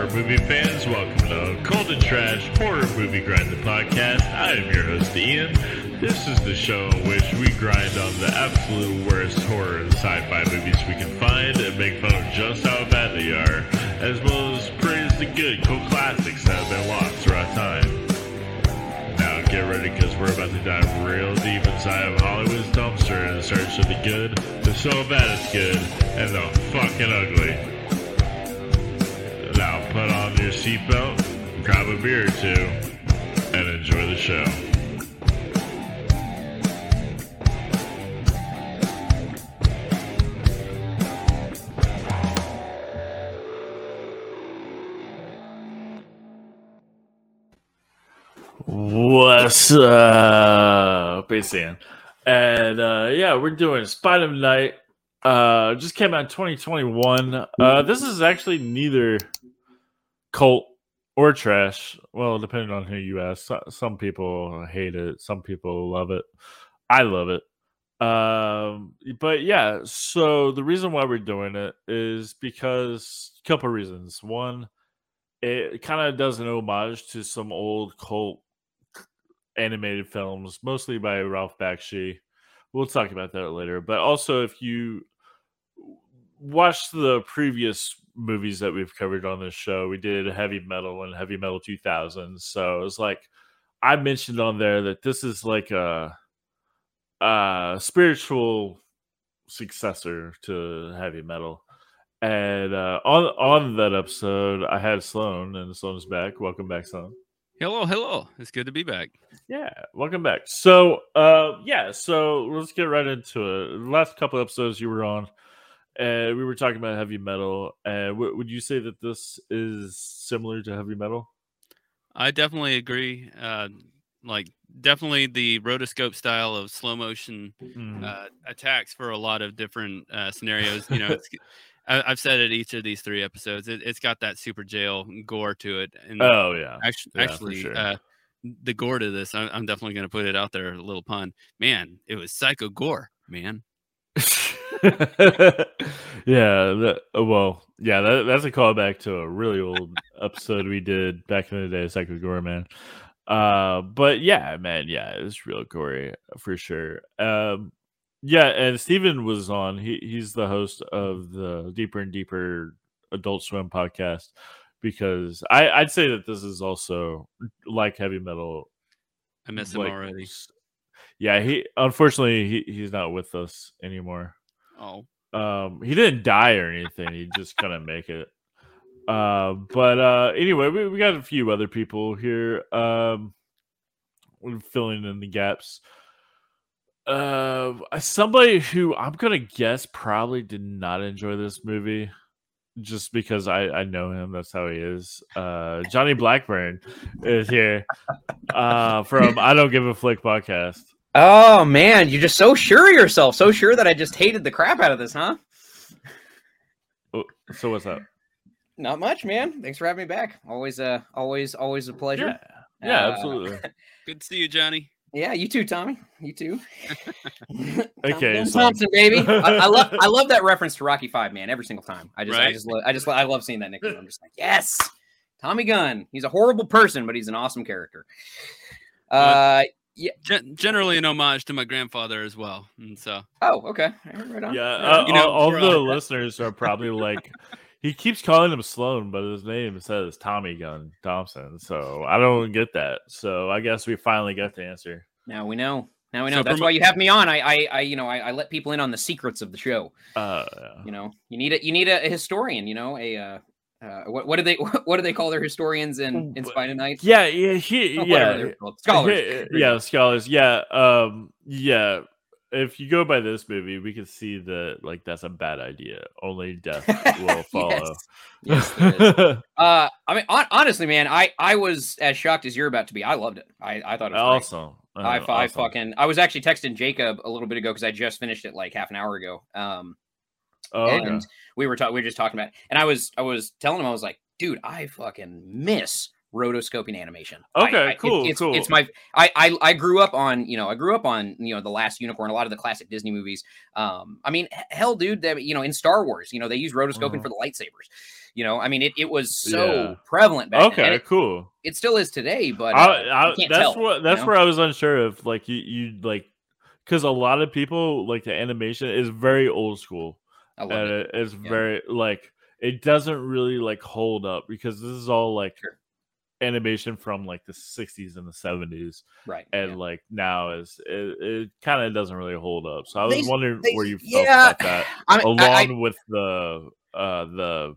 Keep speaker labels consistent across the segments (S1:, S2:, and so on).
S1: horror movie fans? Welcome to Cult and Trash Horror Movie Grind the podcast. I am your host, Ian. This is the show in which we grind on the absolute worst horror and sci-fi movies we can find and make fun of just how bad they are, as well as praise the good, cool classics that have been lost throughout time. Now get ready because we're about to dive real deep inside of Hollywood's dumpster in search of the good, the so bad it's good, and the fucking ugly. Your seatbelt, grab a beer or two, and enjoy the show. What's up? It's Ian. And uh, yeah, we're doing Spine of Night. Uh, just came out in 2021. Uh, this is actually neither cult or trash. Well, depending on who you ask. Some people hate it, some people love it. I love it. Um, but yeah, so the reason why we're doing it is because a couple reasons. One, it kind of does an homage to some old cult animated films, mostly by Ralph Bakshi. We'll talk about that later. But also, if you watch the previous movies that we've covered on this show, we did Heavy Metal and Heavy Metal 2000. So it's like I mentioned on there that this is like a, a spiritual successor to Heavy Metal. And uh, on on that episode, I had Sloan, and Sloan's back. Welcome back, Sloan.
S2: Hello, hello. It's good to be back.
S1: Yeah, welcome back. So, uh, yeah, so let's get right into it. Last couple episodes you were on, and we were talking about heavy metal. And w- would you say that this is similar to heavy metal?
S2: I definitely agree. Uh, like, definitely the rotoscope style of slow motion
S1: Mm.
S2: uh, attacks for a lot of different uh, scenarios. You know, it's, I, I've said it each of these three episodes. It, it's got that super jail gore to it, and
S1: oh yeah,
S2: actually,
S1: yeah,
S2: actually,
S1: sure.
S2: uh, the gore to this, I, I'm definitely going to put it out there. A little pun, man. It was psycho gore, man.
S1: yeah. That, uh, well, yeah. That, that's a callback to a really old episode we did back in the day, Psycho Gore, man. Uh, but yeah, man, yeah, it's real gory for sure. Um, yeah, and Steven was on. He he's the host of the Deeper and Deeper Adult Swim podcast because I I'd say that this is also like heavy metal.
S2: I miss him already.
S1: Yeah, he unfortunately he, he's not with us anymore.
S2: Oh,
S1: Um, he didn't die or anything. He just couldn't make it. Uh, but uh, anyway, we, we got a few other people here. Um, we're filling in the gaps. Uh, somebody who I'm gonna guess probably did not enjoy this movie, just because I I know him. That's how he is. Uh, Johnny Blackburn is here. Uh, from I don't give a flick podcast.
S3: Oh man, you're just so sure of yourself, so sure that I just hated the crap out of this, huh?
S1: Oh, So what's up?
S3: Not much, man. Thanks for having me back. Always, uh, always, always a pleasure.
S1: Yeah, yeah,
S3: Uh,
S1: absolutely.
S2: good to see you, Johnny.
S3: Yeah, you too, Tommy. You too.
S1: Okay,
S3: Tom
S1: so-
S3: Thompson, baby. I, I love, I love that reference to Rocky Five, man. Every single time. I just, I just, lo- I just, I love seeing that nickname. I'm just like, yes, Tommy Gunn. He's a horrible person, but he's an awesome character. Uh,
S2: Gen- generally an homage to my grandfather as well. And so
S3: oh, okay, right on.
S1: Yeah, uh.
S2: You know,
S1: all, all the
S2: all-
S1: listeners are probably like, he keeps calling him Sloan, but his name says Tommy Gun Thompson. So I don't get that. So I guess we finally got the answer.
S3: Now we know. Now we know.
S2: So
S3: That's
S2: promo-
S3: why you have me on. I, I, I you know, I, I let people in on the secrets of the show.
S1: Uh, yeah.
S3: You know, you need a, you need a, a historian. You know, a, uh, uh, what, what do they, what do they call their historians in, in
S1: Wh-
S3: Spine of Night?
S1: yeah, yeah, he,
S3: Oh,
S1: yeah,
S3: scholars.
S1: Yeah, scholars. Yeah, um, yeah. If you go by this movie, we can see that like that's a bad idea. Only death will follow.
S3: Yes, is. Uh, I mean, hon- honestly, man, I, I was as shocked as you're about to be. I loved it. I, I thought it was
S1: awesome.
S3: I, I
S1: awesome.
S3: fucking, I was actually texting Jacob a little bit ago because I just finished it like half an hour ago. Um,
S1: Oh, okay.
S3: and we were talking, we were just talking about, it. and I was, I was telling him, I was like, dude, I fucking miss rotoscoping animation.
S1: Okay,
S3: I- it-
S1: cool,
S3: it's,
S1: cool.
S3: It's my I, I I grew up on you know I grew up on you know the Last Unicorn, a lot of the classic Disney movies. Um, I mean, hell, dude, that you know in Star Wars, you know they use rotoscoping
S1: Mhm.
S3: for the lightsabers. You know, I mean, it, it was so
S1: Yeah.
S3: prevalent back then.
S1: Okay, cool.
S3: it still is today, but uh,
S1: I, I,
S3: you can't
S1: that's
S3: tell,
S1: what that's
S3: know?
S1: where I was unsure of. Like you, you like because a lot of people like the animation is very old school.
S3: I love
S1: and
S3: it.
S1: it is
S3: Yeah.
S1: very like it doesn't really like hold up because this is all like
S3: Sure.
S1: animation from like the 60s and the 70s
S3: Right.
S1: and
S3: yeah.
S1: like now is it, it kind of doesn't really hold up so i was
S3: They-
S1: wondering
S3: they-
S1: where you felt
S3: yeah,
S1: about that
S3: I mean,
S1: along
S3: I- I-
S1: with the uh the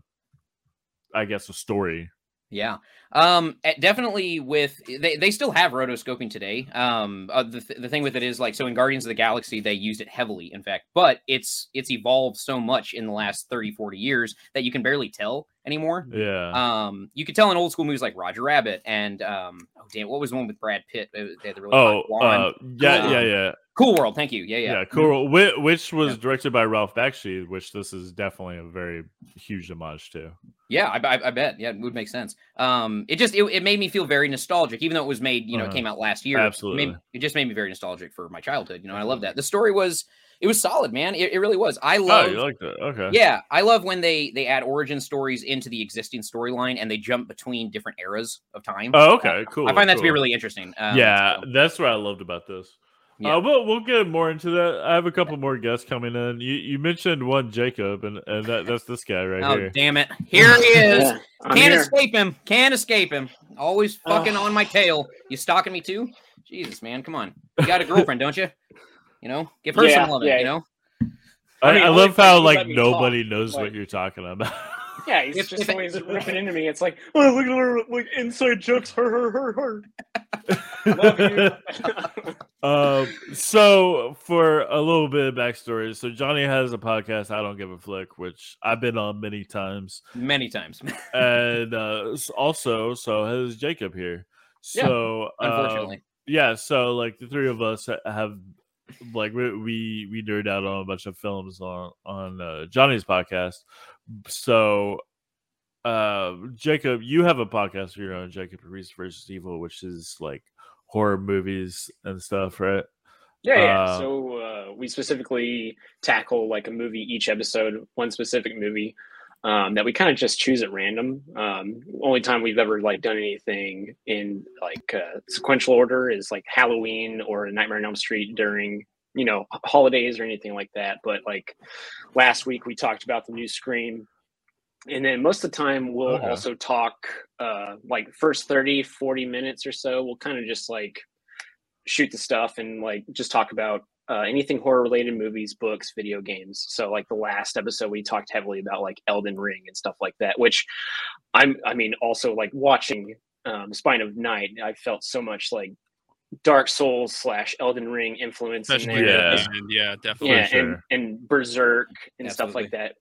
S1: i guess the story
S3: Yeah. Um eh, definitely with they, they still have rotoscoping today. Um uh, the th- the thing with it is like so in Guardians of the Galaxy they used it heavily in fact, but it's it's evolved so much in the last 30 40 years that you can barely tell anymore.
S1: yeah
S3: Um you could tell in old school movies like Roger Rabbit and um oh damn what was the one with Brad Pitt? It They had the really
S1: oh uh, yeah yeah
S3: Um,
S1: yeah
S3: Cool World, thank you. Yeah,
S1: yeah,
S3: yeah.
S1: cool Whi- which was
S3: Yeah.
S1: directed by ralph bakshi which this is definitely a very huge homage to
S3: Yeah, I, I, I bet. Yeah, it would make sense. Um, it just it, it made me feel very nostalgic, even though it was made, you know,
S1: Uh-huh.
S3: it came out last year. It, made-
S1: Absolutely.
S3: it just made me very nostalgic for my childhood. You know, I love that. The story was it was solid, man. It, it really was. I
S1: oh
S3: love.
S1: you like that okay
S3: yeah, I love when they they add origin stories into the existing storyline and they jump between different eras of time.
S1: oh okay cool
S3: I find that to be really interesting. Um,
S1: yeah,
S3: so,
S1: that's what I loved about this.
S3: Yeah.
S1: Uh, we'll we'll get more into that. I have a couple more guests coming in. You you mentioned one Jacob, and and that that's this guy right
S3: oh
S1: here.
S3: damn it! Here he is.
S4: Yeah,
S3: Can't
S4: here.
S3: escape him. Can't escape him. Always fucking
S4: Ugh.
S3: on my tail. You stalking me too? Jesus, man, come on. You got a girlfriend, don't you? You know, give her
S4: Yeah,
S3: some love.
S4: yeah.
S3: You know,
S1: I,
S4: I mean,
S1: I love how like nobody
S4: talk,
S1: knows what you're talking about.
S4: Yeah, he's
S3: If-
S4: just
S3: if-
S4: always ripping into me. It's like, oh, look at her, like inside jokes. Her, her, her, her. Love you.
S1: um, so for a little bit of backstory, so Johnny has a podcast. I don't give a flick, which I've been on many times,
S3: many times.
S1: and uh, also so has Jacob here. So um,
S3: Unfortunately,
S1: yeah so like the three of us have like we we, we nerd out on a bunch of films on on uh, johnny's podcast so uh jacob you have a podcast of your own jacob Rhys versus evil which is like horror movies and stuff right
S4: Yeah, yeah.
S1: Uh,
S4: so uh, we specifically tackle like a movie each episode, one specific movie um, that we kind of just choose at random. Um, only time we've ever like done anything in like uh, sequential order is like Halloween or Nightmare on Elm Street during you know holidays or anything like that. But like last week we talked about the new Scream. And then most of the time we'll
S1: Okay.
S4: also talk uh, like first 30, 40 minutes or so. We'll kind of just like shoot the stuff and like just talk about uh, anything horror related movies books video games so like the last episode we talked heavily about like elden ring and stuff like that which i'm i mean also like watching um spine of night i felt so much like dark souls slash elden ring influence in there
S1: Yeah.
S2: yeah, and yeah, definitely.
S4: yeah
S1: sure.
S4: and, and berserk and stuff like that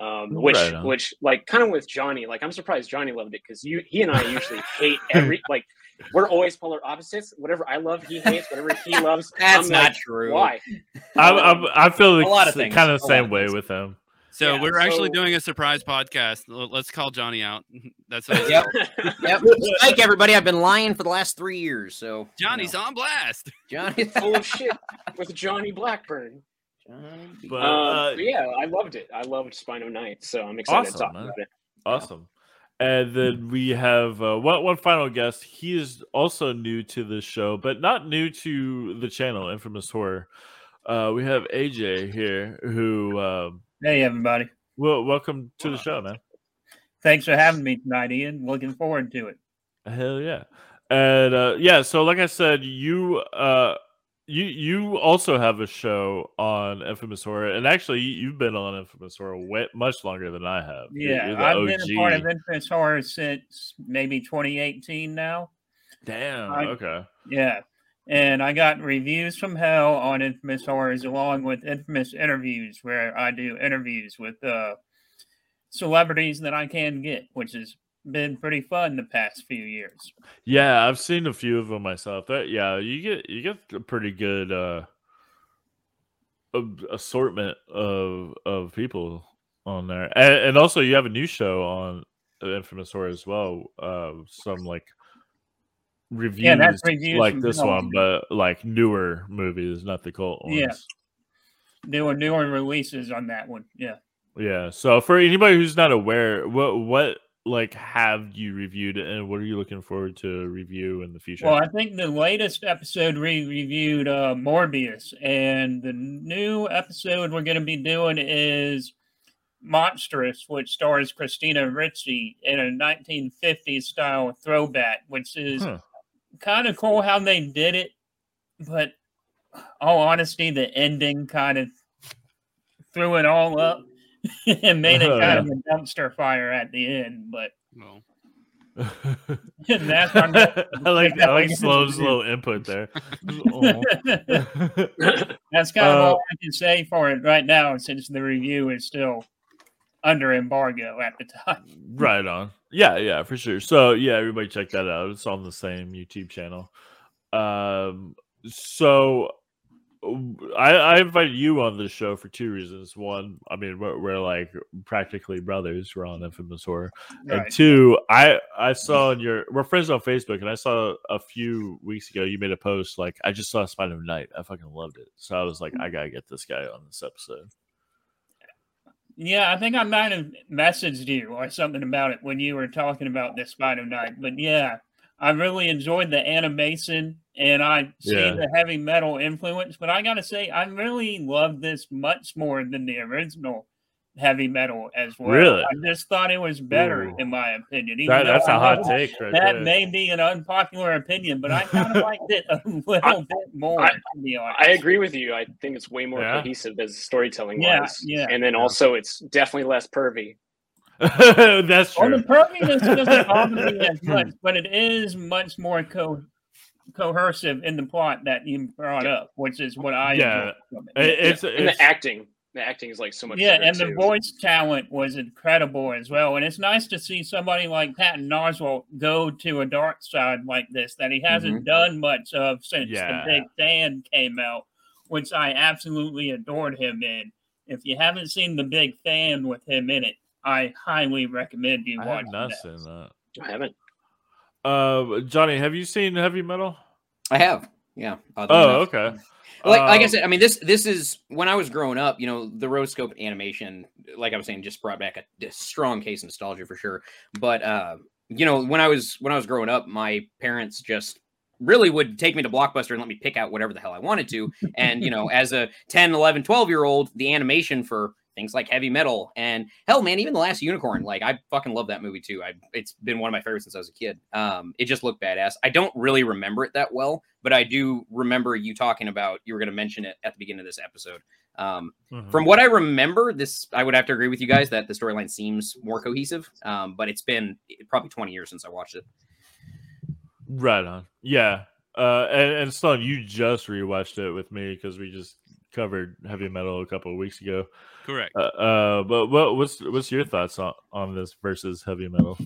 S4: um which
S1: on.
S4: which like kind of with johnny like i'm surprised johnny loved it because you he and i usually hate every like we're always polar opposites whatever i love he hates whatever he loves
S3: that's
S4: I'm
S3: not
S4: like,
S3: true.
S4: why
S1: I, I, I feel
S3: A lot of things,
S1: kind of the same
S3: of
S1: way with him
S2: So
S4: Yeah,
S2: we're actually doing a surprise podcast. Let's call Johnny out. That's what it's
S3: Yep.
S2: called.
S3: Yep. Like everybody, I've been lying for the last three years. So you
S2: Johnny's
S3: know,
S2: on blast.
S3: Johnny.
S4: full of shit with johnny blackburn
S3: Johnny B.
S1: But,
S4: um,
S1: uh,
S4: but yeah i loved it i loved spine of night so i'm excited to
S1: Awesome,
S4: talk
S1: man.
S4: about it
S1: Awesome. And then we have uh, one one final guest. He is also new to the show, but not new to the channel, Infamous Horror. Uh, we have AJ here, who um,
S5: Hey, everybody.
S1: well, welcome to the show, man.
S5: Thanks for having me tonight, Ian. Looking forward to it.
S1: Hell yeah, and uh, yeah. So, like I said, you uh, you you also have a show on Infamous Horror, and actually, you- you've been on Infamous Horror way, much longer than I have.
S5: Yeah, I've been a part of Infamous Horror since maybe 2018 now.
S1: Damn.
S5: I-
S1: okay.
S5: Yeah. And I got reviews from hell on Infamous Horrors along with Infamous interviews, where I do interviews with uh, celebrities that I can get, which has been pretty fun the past few years.
S1: Yeah, I've seen a few of them myself. That yeah, you get you get a pretty good uh assortment of of people on there, and, and also you have a new show on Infamous Horror as well. Uh, some like reviews,
S5: Yeah, that's reviews
S1: like this one, but like newer movies, not the cult ones.
S5: Yeah. Were newer releases on that one. Yeah.
S1: Yeah. So for anybody who's not aware, what what like have you reviewed and what are you looking forward to review in the future?
S5: Well, I think the latest episode we reviewed uh, Morbius, and the new episode we're going to be doing is Monstrous, which stars Christina Ricci in a 1950s style throwback, which is
S1: Huh.
S5: kind of cool how they did it. But all honesty, the ending kind of threw it all up and made it
S1: Oh,
S5: kind of a dumpster fire at the end. But
S2: Well,
S5: that's
S1: I like I like
S5: Definitely.
S1: Sloan's little input there. Oh.
S5: That's kind of
S1: Uh,
S5: all I can say for it right now, since the review is still under embargo at the time.
S1: right on. Yeah, yeah, for sure. So yeah, everybody check that out. It's on the same YouTube channel. Um, so I, I invited you on this show for two reasons. One, I mean, we're, we're like practically brothers. We're on Infamous Horror. And
S5: Right.
S1: two, I I saw in your we're friends on Facebook, and I saw a few weeks ago you made a post like I just saw Spine of Night. I fucking loved it. So I was like, I gotta get this guy on this episode.
S5: Yeah, I think I might have messaged you or something about it when you were talking about this Spine of Night. But yeah, I really enjoyed the animation and I see
S1: Yeah.
S5: the heavy metal influence. But I gotta say, I really love this much more than the original heavy metal as well.
S1: Really?
S5: I just thought it was better,
S1: Ooh.
S5: in my opinion. even
S1: That, that's
S5: I
S1: a hot
S5: know
S1: take right
S5: That
S1: there.
S5: may be an unpopular opinion, but I kind of liked it a little bit more.
S4: I-
S5: to be honest.
S4: I agree with you. I think it's way more
S1: Yeah.
S4: cohesive as storytelling
S5: Yeah,
S4: wise.
S5: yeah.
S4: And then also it's definitely less pervy.
S1: that's
S5: Well,
S1: true.
S5: the perviness doesn't bother me as hmm. much, but it is much more co- coercive in the plot that you brought up, which is what I
S1: Yeah.
S5: from it.
S1: It- it's,
S4: and
S1: it's
S4: the acting. The acting is like so much
S5: yeah,
S4: better,
S5: and the voice talent was incredible as well. And it's nice to see somebody like Patton Oswalt go to a dark side like this that he hasn't mm-hmm. done much of since
S1: Yeah.
S5: the Big Fan came out, which I absolutely adored him in. If you haven't seen the Big Fan with him in it, I highly recommend you
S1: I
S5: watch
S1: have not
S5: that.
S1: seen that.
S4: I haven't.
S1: Uh, Johnny, have you seen Heavy Metal?
S3: I have. Yeah.
S1: Oh,
S3: enough.
S1: okay.
S3: like like I
S1: Um,
S3: said, I mean this this is when I was growing up, you know, the rotoscope animation, like I was saying, just brought back a, a strong case of nostalgia for sure. But uh, you know, when I was when I was growing up, my parents just really would take me to Blockbuster and let me pick out whatever the hell I wanted to. And, you know, as a 10, 11, 12 year old, the animation for things like heavy metal and hell, man, even the last unicorn, like I fucking love that movie too. I it's been one of my favorites since I was a kid. Um, it just looked badass. I don't really remember it that well, but I do remember you talking about you were going to mention it at the beginning of this episode. Um,
S1: Mhm.
S3: from what I remember, this I would have to agree with you guys that the storyline seems more cohesive. Um, but it's been probably 20 years since I watched it.
S1: Right on. Yeah. Uh, and, and you just rewatched it with me because we just covered heavy metal a couple of weeks ago.
S2: correct.
S1: Uh, uh but what what's what's your thoughts on, on this versus heavy metal?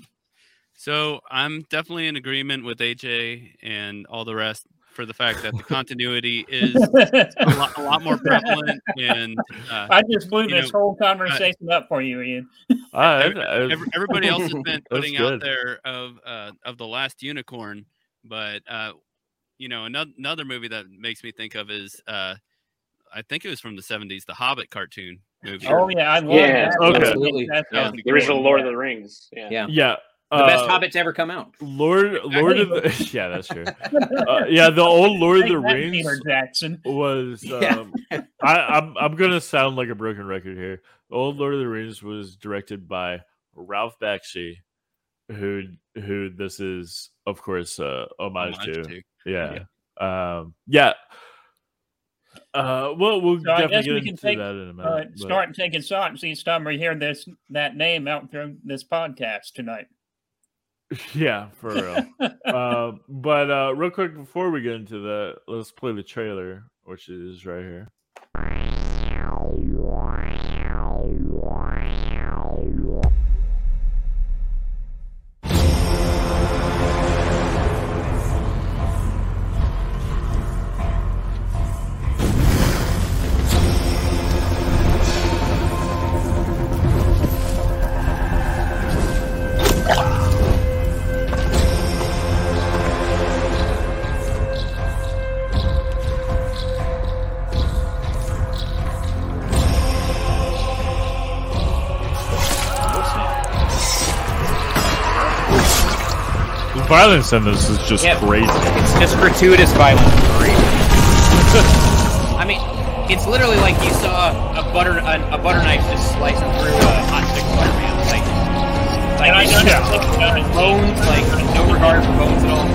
S2: So I'm definitely in agreement with AJ and all the rest for the fact that the continuity is a lot, a lot more prevalent and uh,
S5: I just blew this
S2: know,
S5: whole conversation up for you, Ian.
S1: I,
S2: Every-
S1: I-
S2: everybody else has been putting out there of uh, of the last unicorn, but uh, you know another another movie that makes me think of is uh, I think it was from the '70s, the Hobbit cartoon movie.
S5: Oh yeah, I love
S4: Yeah,
S5: that.
S1: okay.
S3: Absolutely.
S5: That's-
S3: Yeah.
S4: The original. Lord of the Rings. Yeah.
S3: Yeah.
S1: yeah.
S3: The best
S1: uh,
S3: Hobbit to ever come out.
S1: Lord Lord of the yeah, that's true. Uh, yeah, the old Lord of the Rings
S5: Peter Jackson.
S1: was
S3: Yeah.
S1: um, I, I'm I'm gonna sound like a broken record here. The old Lord of the Rings was directed by Ralph Bakshi, who who this is of course uh, homage,
S2: Homage
S1: to.
S2: to.
S1: Yeah. Um yeah. Uh well we'll
S5: So I
S1: definitely
S5: guess
S1: get
S5: we
S1: into
S5: can take,
S1: that in a minute.
S5: Uh,
S1: but-
S5: start taking shots each time we hear this that name out through this podcast tonight.
S1: Yeah, for real. um, but uh, real quick before we get into that, let's play the trailer, which is right here. Violence in this is just
S3: Yeah.
S1: crazy.
S3: It's just gratuitous violence. I mean, it's literally like you saw a butter a, a butter knife just slicing through a hot chick butter man. Like, like
S5: And I
S3: just
S5: it. I've done it.
S3: bones, like no regard for bones at all.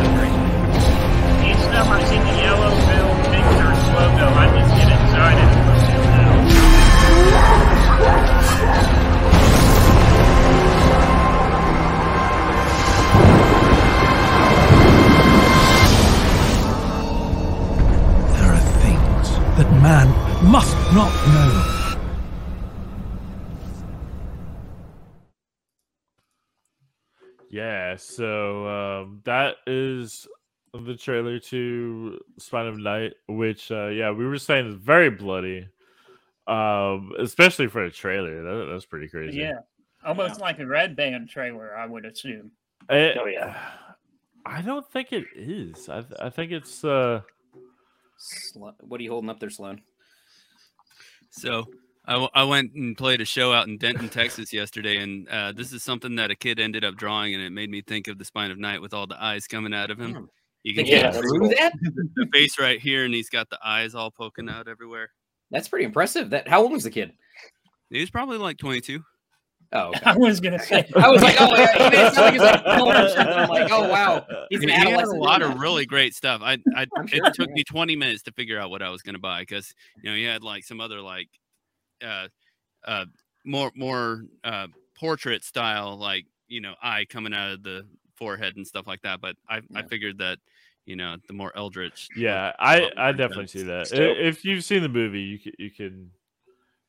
S1: So um, that is the trailer to Spine of Night, which uh, yeah, we were saying is very bloody, um, especially for a trailer. That, that's pretty crazy.
S5: Yeah. Almost like a red band trailer, I would assume.
S1: Eh,
S4: Oh, yeah.
S1: I don't think it is. I th- I think it's uh
S3: Slo- what are you holding up there, Sloan?
S2: So I, w- I went and played a show out in Denton, Texas yesterday, and uh, this is something that a kid ended up drawing, and it made me think of the Spine of Night with all the eyes coming out of him. You can
S4: Yeah,
S2: see
S3: can't
S4: cool.
S3: that?
S2: the face right here, and he's got the eyes all poking out everywhere.
S3: That's pretty impressive. That how old was the kid?
S2: He was probably like 22.
S3: Oh, okay.
S5: I was gonna say.
S3: I was like, oh, yeah, he made it like he's like 12 or something. I'm like, oh wow, he's
S2: He
S3: an
S2: he had a lot of
S3: that.
S2: really great stuff. I, I
S3: sure,
S2: it took
S3: yeah.
S2: me 20 minutes to figure out what I was going to buy because you know he had like some other like uh uh more more uh portrait style like you know eye coming out of the forehead and stuff like that. But I I figured that you know the more eldritch.
S1: yeah. I I definitely
S2: sense.
S1: see that.
S4: It's
S1: If you've seen the movie, you can you can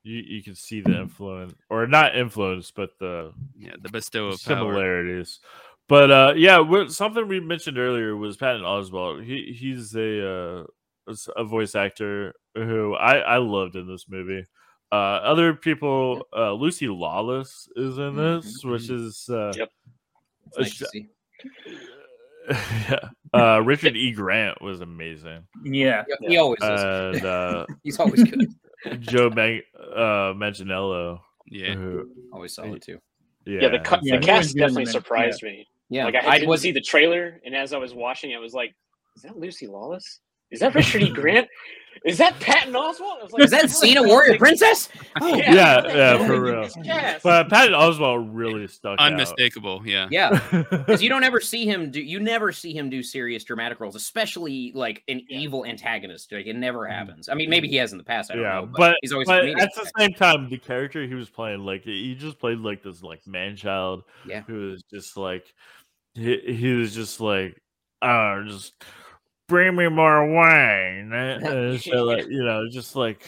S1: you you can see the influence or not influence, but the
S2: Yeah, the bestow of power.
S1: similarities. But uh, yeah, something we mentioned earlier was Patton Oswalt. He he's a uh, a s- a voice actor who I I loved in this movie. Uh, other people, uh, Lucy Lawless is in this, which is uh,
S4: Yep.
S3: Nice
S1: sh-
S3: to see.
S1: yeah. Uh, Richard E. Grant was amazing,
S5: Yeah.
S3: Yeah, He always is.
S1: and uh,
S3: He's always good.
S1: Joe Mag- uh, Manganiello.
S2: Yeah,
S1: who-
S3: Always solid too.
S1: yeah,
S4: Yeah, the, cu-
S5: Yeah,
S4: the cast definitely
S5: that,
S4: surprised me.
S3: Yeah,
S4: Like I,
S3: I
S4: didn't
S3: was.
S4: see the trailer, and as I was watching, I was like, "Is that Lucy Lawless? Is that Richard E. Grant? Is that Patton Oswalt?" I was like,
S3: Is that Xena Warrior Princess? Oh,
S4: Yeah,
S1: Yeah, yeah,
S4: Holy
S1: for real.
S4: cast.
S1: But Patton Oswalt really stuck out.
S2: unmistakable. Yeah,
S3: yeah. Because you don't ever see him do. You never see him do serious dramatic roles, especially like an
S4: Yeah.
S3: evil antagonist. Like it never mm. happens. I mean, maybe he has in the past. I don't
S1: Yeah,
S3: know. But,
S1: but-
S3: he's always.
S1: but at the same time, the character he was playing, like he just played like this like man child
S3: Yeah.
S1: who was just like he, he was just like oh just bring me more wine so like you know just like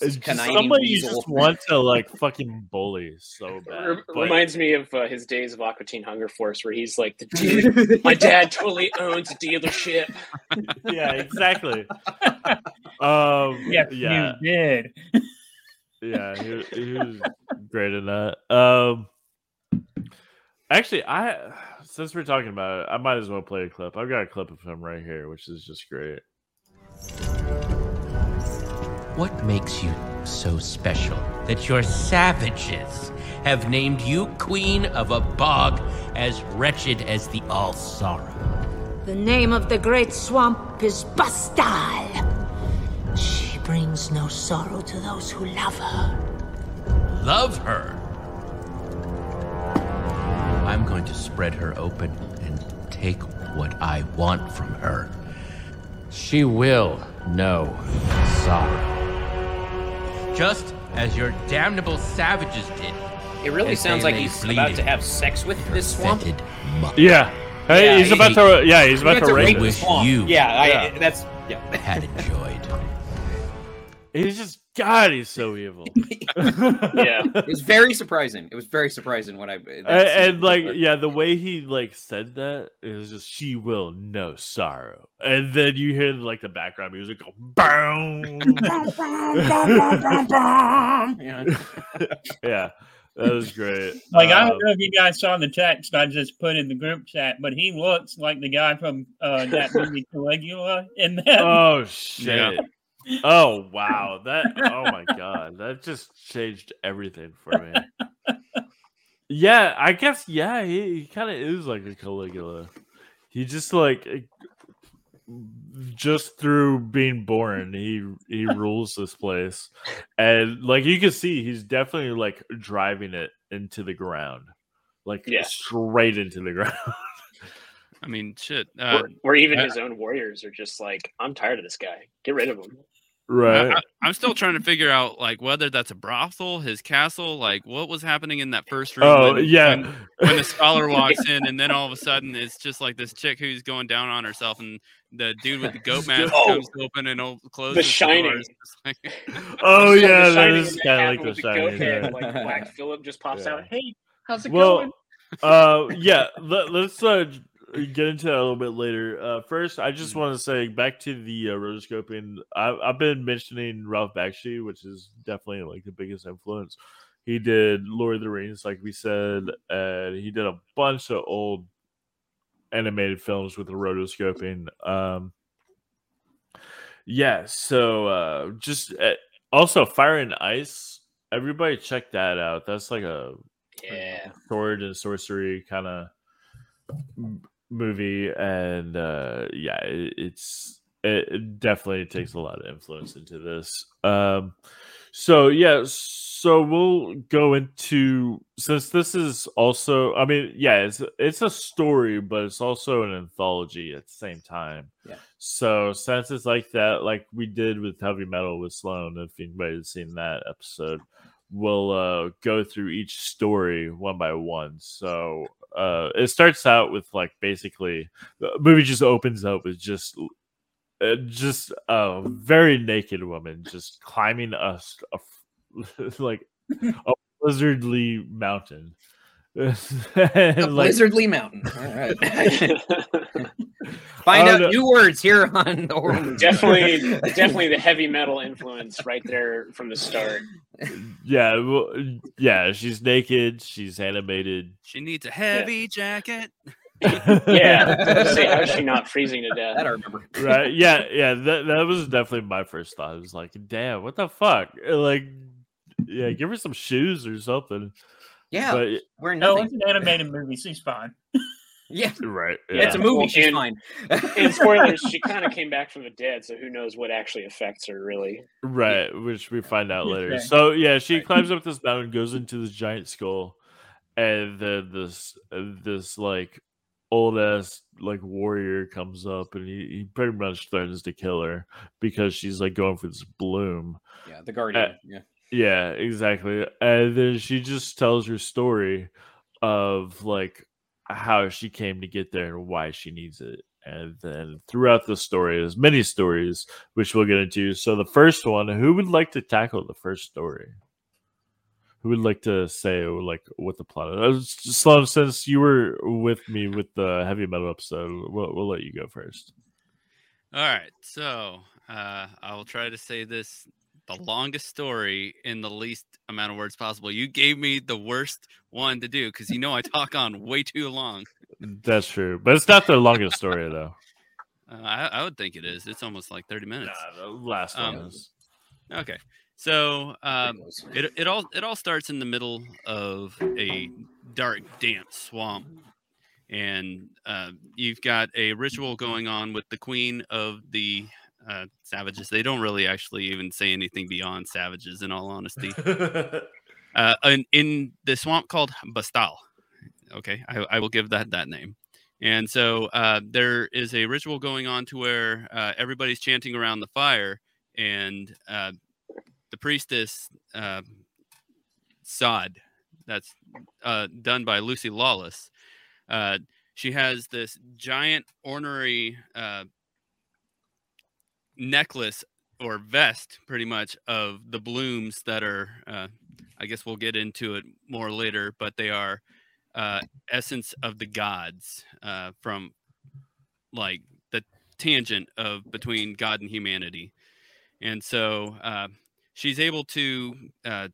S3: Just
S1: it's just somebody you just want to like fucking bully so bad. But-
S4: reminds me of uh, his days of Aqua Teen Hunger Force, where he's like, the dude, "My dad totally owns a dealership."
S1: yeah, exactly. um,
S5: Yes,
S1: yeah,
S5: you did.
S1: yeah, he, he was great in that. Um, actually, I since we're talking about it, I might as well play a clip. I've got a clip of him right here, which is just great.
S6: What makes you so special that your savages have named you queen of a bog as wretched as the All Sorrow?
S7: The name of the great swamp is Bastal. She brings no sorrow to those who love her.
S6: Love her. I'm going to spread her open and take what I want from her. She will know sorrow. Just as your damnable savages did.
S3: It really
S6: as
S3: sounds like he's about to have sex with this swamp.
S1: Yeah, hey,
S3: Yeah,
S1: he's about to. Yeah, he's
S3: He's
S1: about to rape
S3: the
S6: wish
S3: swamp.
S6: you-
S3: Yeah, I,
S1: Yeah.
S3: that's yeah.
S6: Had enjoyed.
S1: He's just God. He's so evil.
S4: Yeah.
S3: It was very surprising. It was very surprising when I that
S1: and, and like yeah the way he like said that it was just she will know sorrow and then you hear like the background music go boom
S3: Yeah.
S1: yeah that was great
S5: Like I
S1: Um,
S5: don't know if you guys saw the text I just put in the group chat, but he looks like the guy from uh, that movie Caligula in that.
S1: oh shit oh wow that oh my god that just changed everything for me yeah i guess yeah he, he kind of is like a caligula he just like just through being born, he he rules this place, and like you can see, he's definitely like driving it into the ground, like
S4: Yeah.
S1: straight into the ground.
S2: I mean, shit. Uh,
S4: Or, or even
S2: I-
S4: his own warriors are just like, I'm tired of this guy. Get rid of him.
S1: Right?
S2: I, am still trying to figure out like whether that's a brothel, his castle, like what was happening in that first room.
S1: oh
S2: when-
S1: yeah.
S2: when- when the scholar walks in, and then all of a sudden it's just like this chick who's going down on herself, and the dude with the goat mask
S4: Oh.
S2: comes open and op- closes
S4: The. Shining.
S2: Like-
S1: oh
S4: The
S1: yeah, that
S4: Shining
S1: is kind of like the
S4: with goat
S1: shining.
S4: head,
S1: yeah.
S4: Like Black Phillip just pops
S1: Yeah.
S4: out. Hey, how's it
S1: Well,
S4: going?
S1: uh yeah let, us uh j- get into that a little bit later. Uh first i just want to say back to the uh, rotoscoping. I, i've been mentioning ralph bakshi which is definitely like the biggest influence. He did lord of the rings like we said and he did a bunch of old animated films with the rotoscoping. Um yeah so uh just uh, also fire and ice everybody check that out. That's like a
S4: Yeah.
S1: sword and sorcery kind of movie and uh yeah it, it's it, it definitely takes a lot of influence into this um so yeah so we'll go into since this is also i mean yeah it's it's a story but it's also an anthology at the same time
S3: Yeah.
S1: so since it's like that like we did with heavy metal with sloan if anybody's seen that episode we'll uh, go through each story one by one. So uh, it starts out with like basically the movie just opens up with just uh, just a very naked woman just climbing a, a like a blizzardly mountain. And
S3: A
S1: like
S3: Blizzardly Mountain. All right. Find
S1: Oh,
S3: out
S1: no.
S3: new words here on the horror
S4: definitely, definitely the heavy metal influence right there from the start.
S1: yeah, well, yeah, she's naked, she's animated.
S2: she needs a heavy jacket.
S4: Yeah. Say, how's she not freezing to death?
S3: That I remember.
S1: right yeah yeah that, that was definitely my first thought i was like damn what the fuck like yeah give her some shoes or something
S3: Yeah,
S1: but
S3: we're
S5: No, it's an animated movie. She's fine.
S3: Yeah,
S1: right
S3: it's a movie.
S4: Well,
S3: She's
S4: and-
S3: fine.
S4: And spoilers, she kind of came back from the dead, so who knows what actually affects her, really.
S1: right which we find out later
S5: Okay.
S1: so yeah she
S3: Right.
S1: climbs up this mountain goes into this giant skull and then this uh, this like old ass like warrior comes up and he, he pretty much threatens to kill her because she's like going for this bloom
S3: yeah, the Guardian.
S1: Uh,
S3: yeah.
S1: Yeah, exactly. And then she just tells her story of like how she came to get there and why she needs it. And then throughout the story, there's many stories which we'll get into. So the first one, who would like to tackle the first story? Who would like to say like what the plot is? Uh, Sloan, since you were with me with the heavy metal episode, we'll, we'll let you go first.
S2: All right, so uh, I will try to say this the longest story in the least amount of words possible. You gave me the worst one to do because you know I talk on way too long.
S1: That's true, but it's not the longest story though.
S2: Uh, I, I would think it is. It's almost like 30 minutes.
S1: Nah, the last one
S2: Um,
S1: is.
S2: Okay. So um, it, it all it all starts in the middle of a dark, damp swamp, and uh, you've got a ritual going on with the queen of the uh, savages. They don't really actually even say anything beyond savages, in all honesty. uh, in, in the swamp called Bastal. Okay, I, I will give that that name. And so uh, there is a ritual going on to where uh, everybody's chanting around the fire, and uh, the priestess uh, Tzod, that's uh, done by Lucy Lawless. Uh, she has this giant ornery uh, necklace or vest, pretty much, of the blooms that are. Uh, I guess we'll get into it more later, but they are uh, essence of the gods uh, from like the tangent of between God and humanity, and so uh, she's able to uh,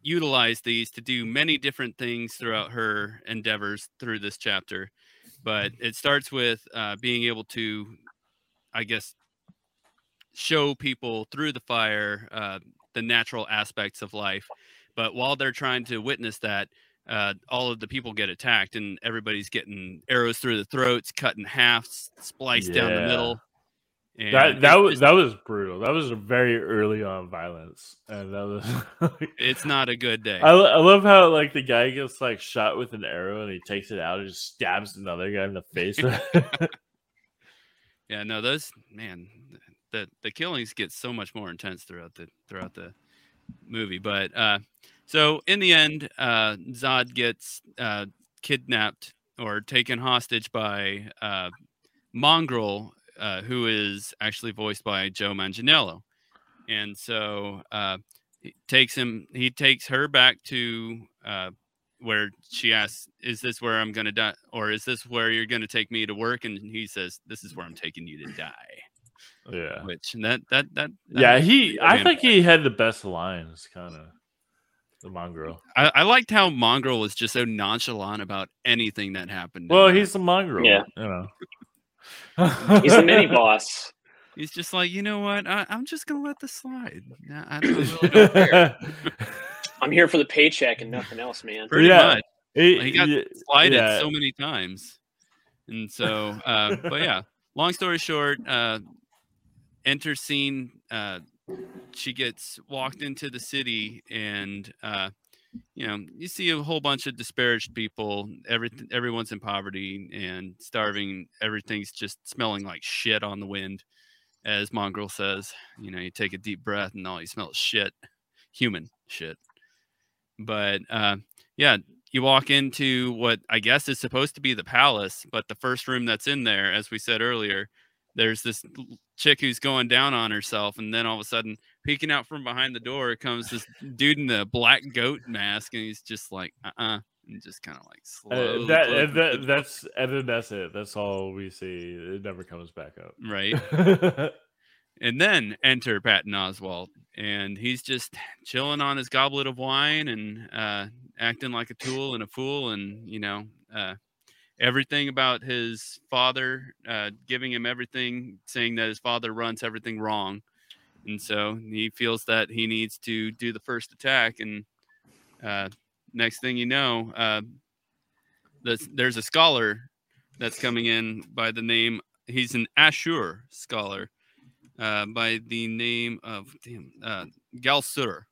S2: utilize these to do many different things throughout her endeavors through this chapter. But it starts with uh, being able to, I guess, show people through the fire uh, the natural aspects of life. But while they're trying to witness that, uh, all of the people get attacked and everybody's getting arrows through the throats, cut in half, spliced down the middle. And
S1: that that was that was brutal. That was a very early on violence, and that was.
S2: it's not a good day.
S1: I, I love how like the guy gets like shot with an arrow and he takes it out and just stabs another guy in the face.
S2: Yeah, no, those man, the the killings get so much more intense throughout the throughout the movie. But uh, so in the end, uh, Tzod gets uh, kidnapped or taken hostage by uh, Mongrel, uh, who is actually voiced by Joe Manganiello, and so uh, he takes him. He takes her back to. Uh, where she asks, "Is this where I'm going to die, or is this where you're going to take me to work?" And he says, "This is where I'm taking you to die."
S1: Yeah,
S2: Which that that that, that
S1: yeah. He,
S2: me
S1: I
S2: really
S1: think he had the best lines, kind of. The mongrel.
S2: I, I liked how Mongrel was just so nonchalant about anything that happened.
S1: Well, he's the mongrel.
S4: Yeah.
S1: you know.
S4: He's the mini boss.
S2: he's just like, you know what? I, I'm just gonna let this slide. I, I really don't care.
S4: I'm here for the paycheck and nothing else, man.
S2: Pretty
S1: Yeah.
S2: much.
S1: He,
S2: He got
S1: yeah,
S2: Slided
S1: yeah.
S2: so many times, and so. Uh, but yeah, long story short, uh, enter scene. Uh, she gets walked into the city, and uh, you know, you see a whole bunch of disparaged people. Every everyone's in poverty and starving. Everything's just smelling like shit on the wind, as Mongrel says. You know, you take a deep breath and all you smell is shit, human shit. But uh, yeah, you walk into what I guess is supposed to be the palace, but the first room that's in there, as we said earlier, there's this chick who's going down on herself, and then all of a sudden, peeking out from behind the door comes this dude in the black goat mask, and he's just like, uh uh and just kind of like
S1: Uh, that, and that that's and then that's it. That's all we see. It never comes back up.
S2: right. And then enter Patton Oswalt, and he's just chilling on his goblet of wine and uh, acting like a tool and a fool, and you know uh, everything about his father, uh, giving him everything, saying that his father runs everything wrong, and so he feels that he needs to do the first attack. And uh, next thing you know, uh, there's, there's a scholar that's coming in by the name. He's an Ashur scholar uh, by the name of damn, uh, Galsur,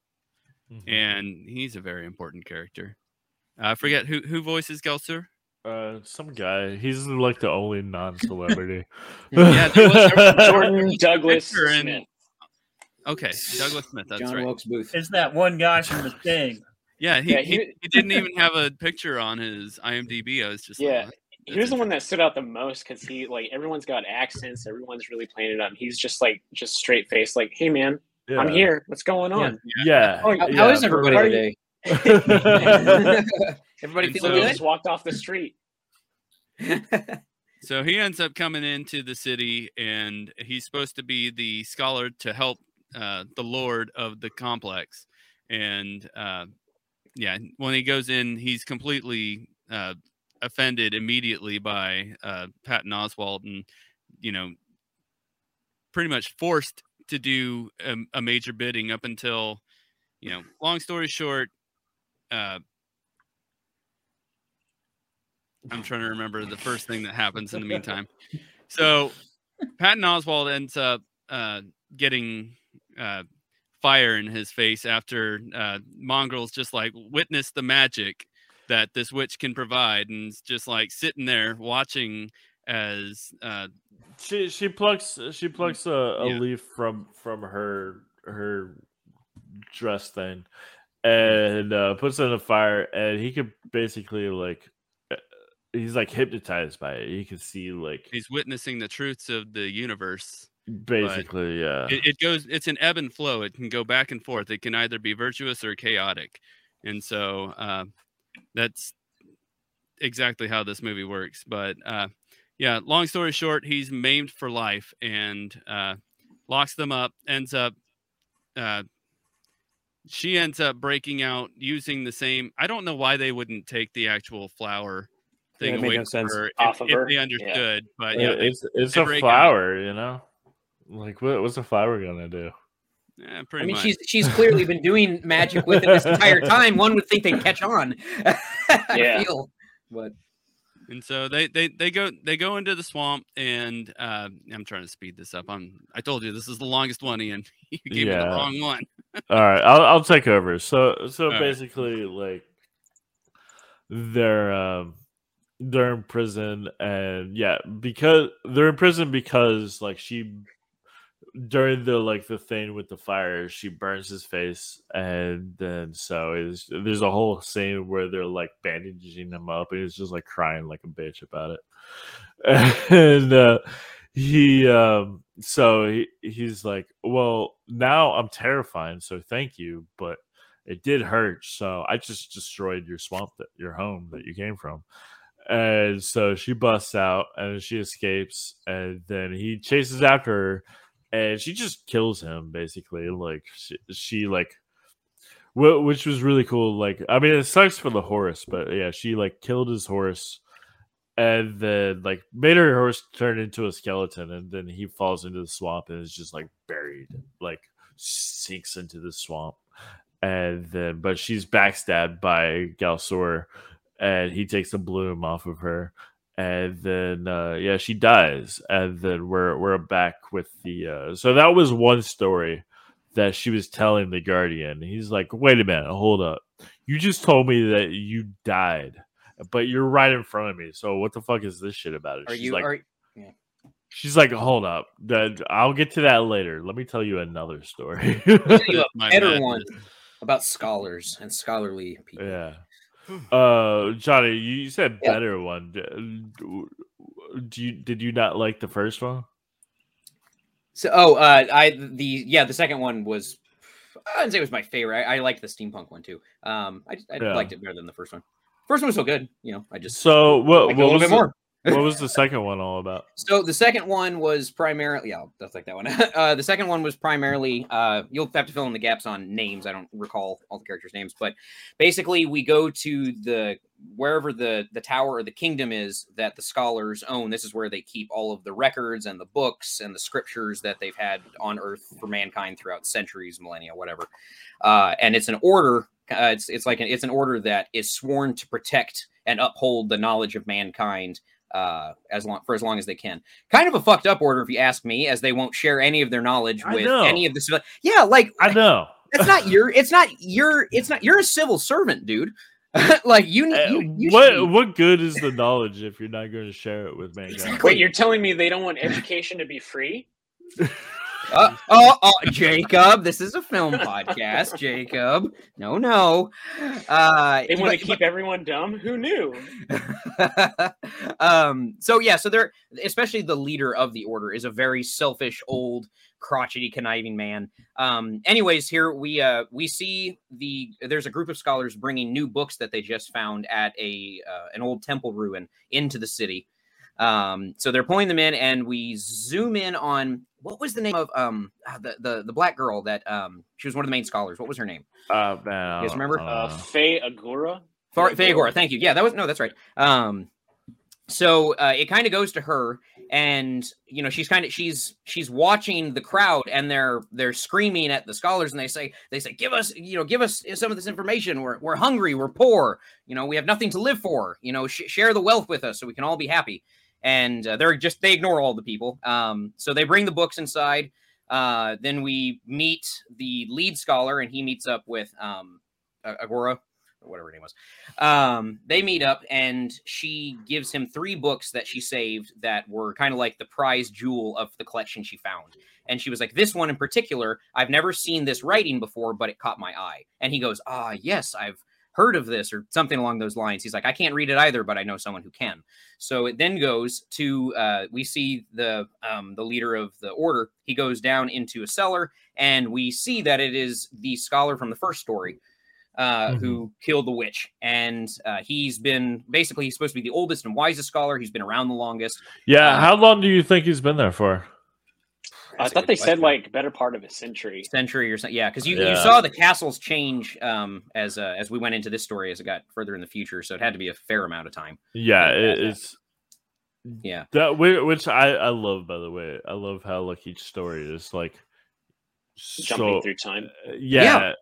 S1: Mhm.
S2: and he's a very important character. I forget who who voices Galsur.
S1: Uh, some guy. He's like the only non-celebrity.
S2: Yeah, there was- there was
S4: Jordan Douglas
S2: Victor and-
S4: Smith.
S2: Okay, Douglas Smith. That's
S3: John
S2: right.
S3: Wilkes Booth.
S5: Is that one guy from the thing?
S2: Yeah, he,
S4: Yeah,
S2: he,
S4: he-
S2: he didn't even have a picture on his IMDb. I was just
S4: Yeah.
S2: like,
S4: He was the one that stood out the most because he like everyone's got accents, everyone's really playing it up. He's just like just straight faced, like, "Hey man, I'm here. What's going on?"
S1: Yeah.
S4: Oh,
S3: How,
S1: yeah,
S3: how is everybody
S4: Are
S3: today?
S1: perfect.
S3: everybody
S2: And
S4: So
S3: feeling
S4: he
S3: good?
S4: just walked off the street.
S2: So he ends up coming into the city, and he's supposed to be the scholar to help uh, the lord of the complex. And uh, yeah, when he goes in, he's completely uh, offended immediately by uh, Patton Oswalt, and you know, pretty much forced to do a, a major bidding up until, you know, long story short. I'm trying to remember the first thing that happens in the meantime. So Patton Oswalt ends up uh, getting uh, fire in his face after uh, Mongrel's just like witness the magic that this witch can provide, and just like sitting there watching as uh,
S1: she she plucks she plucks a, a
S2: Yeah.
S1: leaf from from her her dress thing and uh, puts it in the fire and he could basically like he's like hypnotized by it he can see like
S2: he's witnessing the truths of the universe.
S1: basically yeah
S2: it, it goes it's an ebb and flow it can go back and forth it can either be virtuous or chaotic and so uh, that's exactly how this movie works but uh, yeah long story short he's maimed for life and uh, locks them up ends up uh, she ends up breaking out using the same i don't know why they wouldn't take the actual flower thing
S3: it made
S2: away
S3: no
S2: from
S3: sense.
S2: her if,
S4: Off of
S2: if
S4: her,
S2: they
S4: yeah.
S2: understood but
S1: Uh,
S2: yeah
S1: it's it's a
S2: break out.
S1: flower you know like what, what's a flower gonna do
S2: Yeah,
S3: I mean,
S2: much.
S3: she's she's clearly been doing magic with it this entire time. One would think they'd catch on. I
S4: Yeah.
S3: feel, but
S2: And so they they they go they go into the swamp, and uh, I'm trying to speed this up. I'm I told you this is the longest one, Ian. You gave me the wrong one.
S1: All right, I'll I'll take over. So so
S2: right.
S1: basically, like they're um they're in prison, and yeah, because they're in prison because like she during the like the thing with the fire, she burns his face, and then so is there's a whole scene where they're like bandaging him up, and he's just like crying like a bitch about it, and uh, he um so he, he's like, well, now I'm terrifying, so thank you, but it did hurt, so I just destroyed your swamp that your home that you came from. And so she busts out and she escapes, and then he chases after her, and she just kills him basically. Like she, she like, wh- which was really cool. Like, I mean, it sucks for the horse, but yeah, she like killed his horse, and then like made her horse turn into a skeleton, and then he falls into the swamp and is just like buried, like sinks into the swamp, and then but she's backstabbed by Ghal-Sur, and he takes the bloom off of her and then uh yeah she dies and then we're we're back with the uh so that was one story that she was telling the guardian. He's like wait a minute hold up. You just told me that you died but you're right in front of me so what the fuck is this shit about? It
S3: are
S1: she's
S3: you?
S1: like
S3: are,
S1: she's like hold up i'll get to that later. Let me tell you another story.
S3: Tell you a better one about scholars and scholarly people.
S1: yeah uh johnny you said
S3: Yeah.
S1: better one do you did you not like the first one
S3: So, oh, uh, I the yeah, the second one was I wouldn't say it was my favorite. I, I liked the steampunk one too. Um, I I
S1: Yeah.
S3: liked it better than the first one. First one was so good, you know. I just
S1: so what,
S3: liked
S1: what
S3: a little
S1: was
S3: bit
S1: the-
S3: more.
S1: What was the second one all about?
S3: So the second one was primarily yeah, that's like that one. uh, the second one was primarily uh, you'll have to fill in the gaps on names. I don't recall all the characters' names, but basically we go to the wherever the the tower or the kingdom is that the scholars own. This is where they keep all of the records and the books and the scriptures that they've had on Earth for mankind throughout centuries, millennia, whatever. Uh, and it's an order. Uh, it's it's like an, it's an order that is sworn to protect and uphold the knowledge of mankind uh, as long for as long as they can. Kind of a fucked up order, if you ask me, as they won't share any of their knowledge
S1: I
S3: with
S1: know.
S3: any of the civil. Yeah, like
S1: I know.
S3: it's not your. It's not your. It's not. You're a civil servant, dude. like you need.
S1: Uh,
S3: You, you
S1: what
S3: should
S1: what good is the knowledge if you're not going to share it with mankind?
S3: Exactly.
S4: Wait, you're telling me they don't want education to be free?
S3: Uh, oh, oh, Jacob, this is a film podcast, Jacob. No, no. Uh,
S4: They want to keep everyone dumb? Who knew?
S3: um so yeah so they're especially the leader of the order is a very selfish old crotchety conniving man um anyways here we uh we see the there's a group of scholars bringing new books that they just found at a uh, an old temple ruin into the city um so they're pulling them in and we zoom in on what was the name of um ah, the the, the black girl that um she was one of the main scholars what was her name
S1: Uh, man,
S3: You guys remember?
S1: I don't
S4: Uh,
S1: know.
S4: Phae-Agura?
S3: Far-
S4: Yeah,
S3: Fagor, thank you. Yeah, that was no, that's right. Um, so uh, it kind of goes to her, and you know she's kind of she's she's watching the crowd, and they're they're screaming at the scholars, and they say they say give us you know give us some of this information. We're we're hungry, we're poor, you know we have nothing to live for. You know sh- share the wealth with us so we can all be happy. And uh, they're just they ignore all the people. Um, so they bring the books inside. Uh, then we meet the lead scholar, and he meets up with um, Agora or whatever her name was. Um, they meet up, and she gives him three books that she saved that were kind of like the prize jewel of the collection she found. And she was like, "This one in particular, I've never seen this writing before, but it caught my eye." And he goes, "Ah, yes, I've." Heard of this or something along those lines he's like i can't read it either but i know someone who can so it then goes to uh, we see the um, the leader of the order he goes down into a cellar and we see that it is the scholar from the first story uh, who killed the witch. And uh, he's been basically he's supposed to be the oldest and wisest scholar. He's been around the longest.
S1: Yeah,
S3: uh,
S1: how long do you think he's been there for?
S4: I thought
S3: good
S4: they said like better part of a century.
S3: century or something. Yeah, because you, you saw the castles change um, as uh, as we went into this story as it got further in the future. So it had to be a fair amount of time.
S1: Yeah,
S3: Yeah,
S1: it,
S3: yeah.
S1: it's
S3: Yeah.
S1: that which I I love by the way. I love how like each story is like
S4: jumping
S1: So,
S4: through time.
S1: uh, yeah,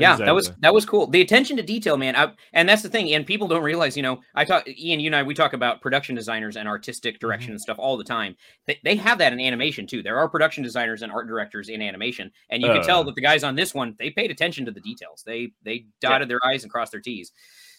S3: Yeah, that was that was cool. The attention to detail, man. I, and that's the thing. And people don't realize, you know, I talk Ian, you and I, we talk about production designers and artistic
S1: Mm-hmm.
S3: direction and stuff all the time. They, they have that in animation too. There are production designers and art directors in animation, and you can
S1: Uh.
S3: tell that the guys on this one they paid attention to the details. They they dotted their i's and crossed their t's.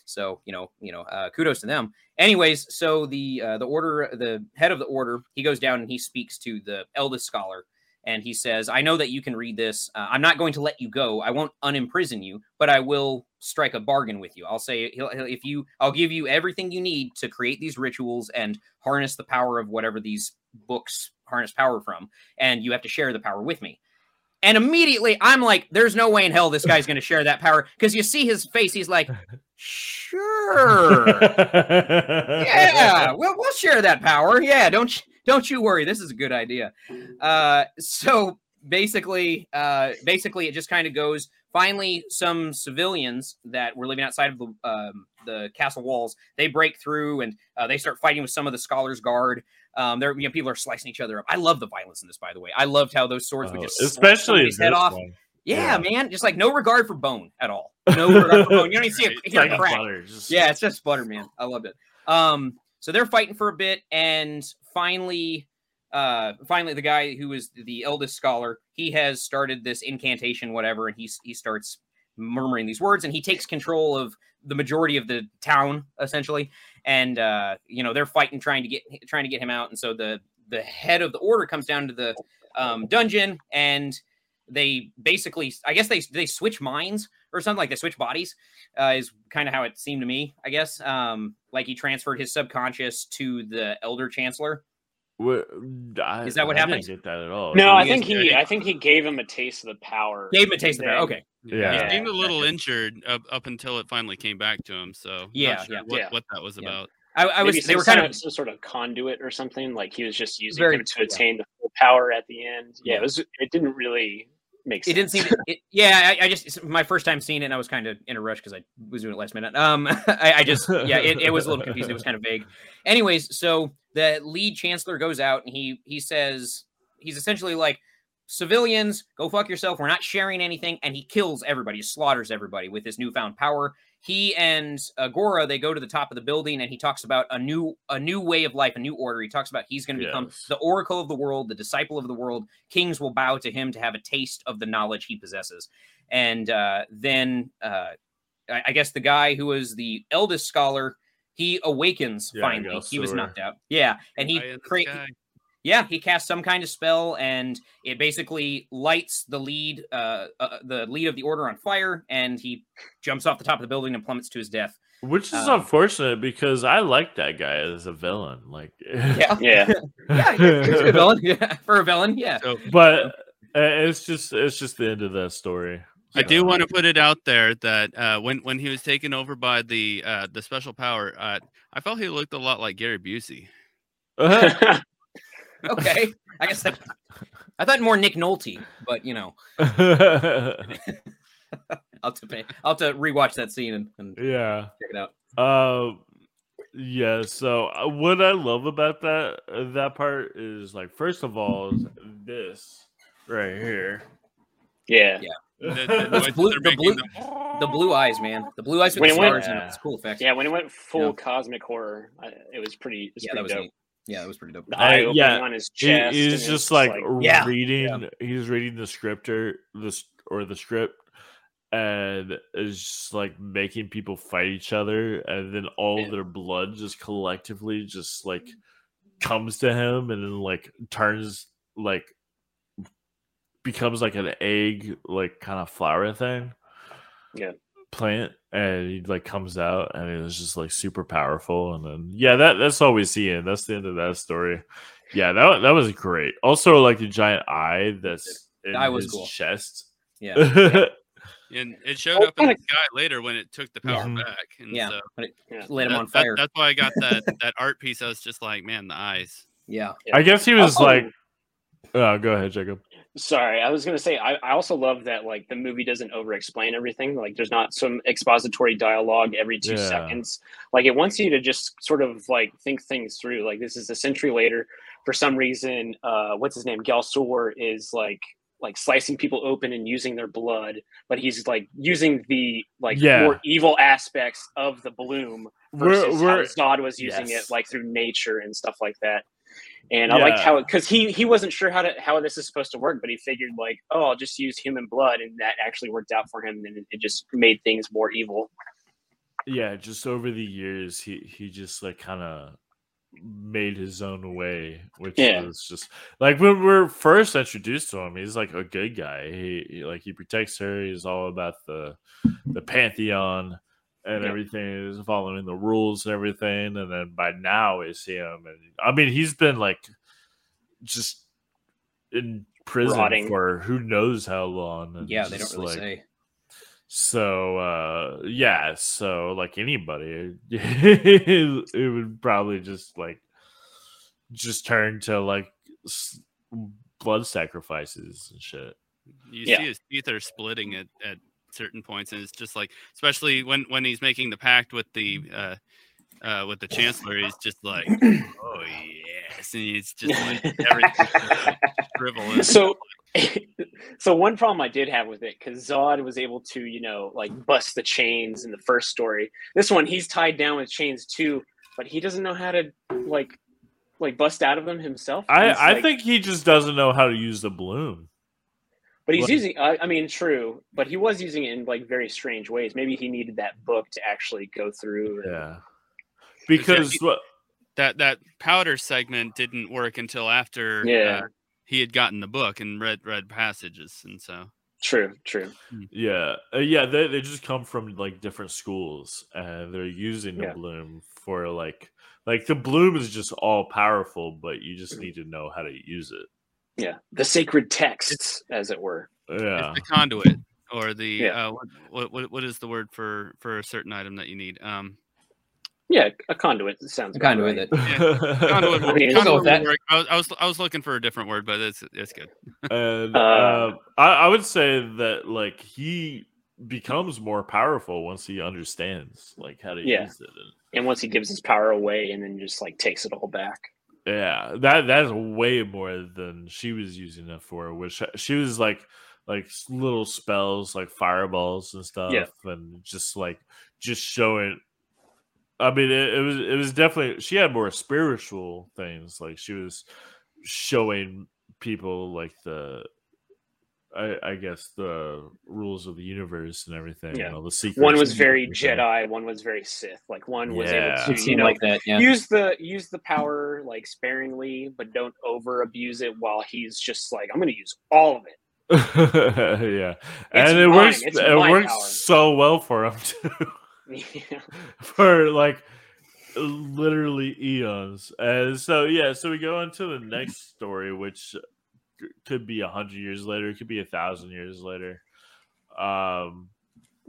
S3: So you know, you know, uh, kudos to them. Anyways, so the uh, the order, the head of the order, he goes down and he speaks to the eldest scholar, and he says, "I know that you can read this. Uh, I'm not going to let you go. I won't unimprison you, but I will strike a bargain with you. I'll say he'll, he'll, if you, I'll give you everything you need to create these rituals and harness the power of whatever these books harness power from, and you have to share the power with me." And immediately, I'm like, "There's no way in hell this guy's going to share that power," because you see his face. He's like, "Sure." yeah, we'll we'll share that power. Yeah, don't you- don't you worry. This is a good idea. Uh, so basically, uh, basically, it just kind of goes. Finally, some civilians that were living outside of the um, the castle walls they break through and uh, they start fighting with some of the scholars guard. Um, there, you know, people are slicing each other up. I love the violence in this, by the way. I loved how those swords would
S1: Oh,
S3: just
S1: especially
S3: head off.
S1: one.
S3: Yeah,
S1: Yeah.
S3: man, just like no regard for bone at all. No regard for bone. You don't even see a,
S1: It's like a
S3: crack.
S1: butter, just-
S3: Yeah, it's just butter, man. I loved it. Um, so they're fighting for a bit, and finally, uh, finally, the guy who is the eldest scholar, he has started this incantation, whatever, and he he starts murmuring these words, and he takes control of the majority of the town, essentially. And uh, you know, they're fighting, trying to get trying to get him out, and so the the head of the order comes down to the um, dungeon, and they basically, I guess they they switch minds or something like they switch bodies uh, is kind of how it seemed to me, I guess. Um, like he transferred his subconscious to the elder chancellor.
S1: I,
S3: Is that what
S1: I
S3: happens?
S1: Didn't get that at all.
S4: No, I think
S3: guys-
S4: he I think he gave him a taste of the power.
S3: Gave him a taste of that.
S4: Then-
S3: Okay.
S1: Yeah.
S2: He seemed a little
S3: Okay.
S2: injured up, up until it finally came back to him. So not
S3: Yeah,
S2: sure
S3: yeah.
S2: what,
S4: Yeah.
S2: what that was
S3: Yeah.
S2: about.
S3: I, I was.
S4: Maybe
S3: They were kind
S4: sort
S3: of.
S4: some sort of conduit or something. Like he was just using
S3: Very-
S4: him to
S3: yeah.
S4: attain the full power at the end. Yeah,
S3: Yeah.
S4: it was. It didn't really make sense.
S3: It didn't seem. It, yeah, I, I just my first time seeing it. and I was kind of in a rush because I was doing it last minute. Um, I, I just yeah, it, it was a little confusing. It was kind of vague. Anyways, so the lead chancellor goes out and he he says he's essentially like civilians go fuck yourself. We're not sharing anything, and he kills everybody, he slaughters everybody with his newfound power. He and Agora they go to the top of the building, and he talks about a new a new way of life, a new order. He talks about he's going to become
S1: Yes.
S3: the oracle of the world, the disciple of the world. Kings will bow to him to have a taste of the knowledge he possesses. And uh, then uh, I, I guess the guy who was the eldest scholar, he awakens
S1: Yeah,
S3: finally. He was knocked out. Yeah, and he
S2: Eye in the
S3: create.
S2: sky.
S3: Yeah, he casts some kind of spell, and it basically lights the lead, uh, uh, the lead of the order on fire, and he jumps off the top of the building and plummets to his death.
S1: Which is
S3: Um,
S1: unfortunate because I like that guy as a villain. Like,
S3: Yeah,
S4: Yeah,
S3: yeah, he's a villain. Yeah, for a villain, yeah.
S2: So
S1: but uh, it's just it's just the end of that story.
S2: I do want to put it out there that uh, when when he was taken over by the uh, the special power, uh, I felt he looked a lot like Gary Busey.
S3: Okay, I guess that, I thought more Nick Nolte, but you know, I'll have to pay, I'll have to rewatch that scene and, and
S1: yeah.
S3: check it out.
S1: Um. Yeah. So uh, what I love about that uh, that part is like first of all is this right here.
S4: yeah.
S3: Yeah.
S2: The, the
S3: Those blue- the blue-
S2: the-
S3: The blue eyes, man, the blue eyes with
S4: When
S3: the
S4: it went-
S3: stars in it.
S1: Yeah.
S3: It's cool effects.
S4: Yeah, when it went full
S3: Yeah.
S4: cosmic horror, I, it was pretty. It was
S3: yeah, that was
S4: dope.
S3: neat. Yeah, that was pretty dope.
S4: The eye opening
S1: yeah,
S4: on his
S1: He- he's just
S4: it's
S1: like,
S3: Yeah.
S1: reading. He's reading the scripter, this or the script, and is just like making people fight each other, and then all
S4: Yeah.
S1: of their blood just collectively just like comes to him, and then like turns like becomes like an egg, like kind of flower thing.
S4: Yeah.
S1: Plant and he like comes out and it was just like super powerful and then yeah that that's all we see and that's the end of that story yeah that that was great also like the giant eye that's in
S3: eye was
S1: his
S3: cool.
S1: chest
S3: Yeah,
S2: and it showed up in the sky later when it took the power
S1: Mhm.
S2: back. And
S3: yeah.
S2: so
S3: it
S4: Yeah.
S3: lit him
S2: that-
S3: on
S2: that-
S3: fire.
S2: that's why I got that that art piece. I was just like, man, the eyes.
S3: yeah,
S1: I guess he was
S4: Oh,
S1: like oh go ahead Jacob
S4: Sorry, I was gonna say I, I also love that like the movie doesn't over explain everything. Like there's not some expository dialogue every two
S1: Yeah.
S4: seconds. Like it wants you to just sort of like think things through. Like this is a century later. For some reason, uh what's his name? Ghal-Sur is like like slicing people open and using their blood, but he's like using the like
S1: Yeah.
S4: more evil aspects of the bloom
S1: We're-
S4: versus
S1: we're-
S4: how Tzod was using
S1: yes.
S4: it like through nature and stuff like that. And I liked
S1: Yeah.
S4: how because he he wasn't sure how to how this is supposed to work, but he figured like, oh, I'll just use human blood, and that actually worked out for him, and it, it just made things more evil.
S1: yeah, just over the years, he he just like kind of made his own way, which
S4: Yeah.
S1: was just like when we're first introduced to him, he's like a good guy. He, he- like he protects her. He's all about the the pantheon and
S4: Yeah.
S1: everything. is following the rules and everything. And then by now we see him, and I mean he's been like just in prison
S4: Rotting.
S1: for who knows how long. and
S3: Yeah, they don't really
S1: like,
S3: say.
S1: so uh yeah, so like anybody, it, it would probably just like just turn to like s- blood sacrifices and shit.
S2: You
S4: Yeah.
S2: see his teeth are splitting at, at certain points, and it's just like, especially when when he's making the pact with the uh, uh, with the chancellor, he's just like, oh yes, and it's just like everything shrivel.
S4: so so one problem i did have with it because Tzod was able to you know like bust the chains in the first story this one he's tied down with chains too but he doesn't know how to like like bust out of them himself
S1: I I
S4: like-
S1: think he just doesn't know how to use the bloom.
S4: But he's
S1: like-
S4: using I, I mean true but he was using it in like very strange ways maybe he needed that book to actually go through and-
S1: Yeah. Because what
S2: that that powder segment didn't work until after
S4: Yeah.
S2: uh, he had gotten the book and read read passages, and so
S4: true true
S1: Yeah, uh, yeah, they they just come from like different schools, and they're using the
S4: Yeah.
S1: bloom for like like the bloom is just all powerful, but you just
S4: Mhm.
S1: need to know how to use it.
S4: Yeah the sacred texts as it were
S1: Yeah,
S2: it's the conduit or the
S4: Yeah.
S2: uh, what, what what is the word for for a certain item that you need? Um,
S4: yeah a conduit sounds
S3: A
S4: about
S3: conduit
S4: right.
S3: that
S2: conduit,
S4: I mean,
S2: conduit
S3: we'll go with
S2: would
S3: that.
S2: I was, I was I was looking for a different word, but it's it's good.
S1: and
S4: Uh,
S1: uh, I, I would say that like he becomes more powerful once he understands like how to
S4: Yeah.
S1: use it. And,
S4: and once he gives his power away and then just like takes it all back
S1: yeah, that that's way more than she was using it for. Which she was like like little spells like fireballs and stuff, and just like just showing. I mean, it, it was it was definitely she had more spiritual things. Like she was showing people like the. I, I guess the rules of the universe and everything.
S4: Yeah.
S1: You know, the secrets.
S4: one was very
S1: everything.
S4: Jedi, one was very Sith. Like one was
S1: Yeah.
S4: able
S3: it
S4: to, you
S3: seemed
S4: know,
S3: like that. Yeah.
S4: use the use the power like sparingly, but don't over abuse it. While he's just like, I'm going to use all of it.
S1: yeah, and it
S4: mine,
S1: works.
S4: it's
S1: It works
S4: power.
S1: so well for him too.
S4: Yeah.
S1: for like literally eons. And so yeah, so we go into the next story, which c- could be a hundred years later, it could be a thousand years later. Um,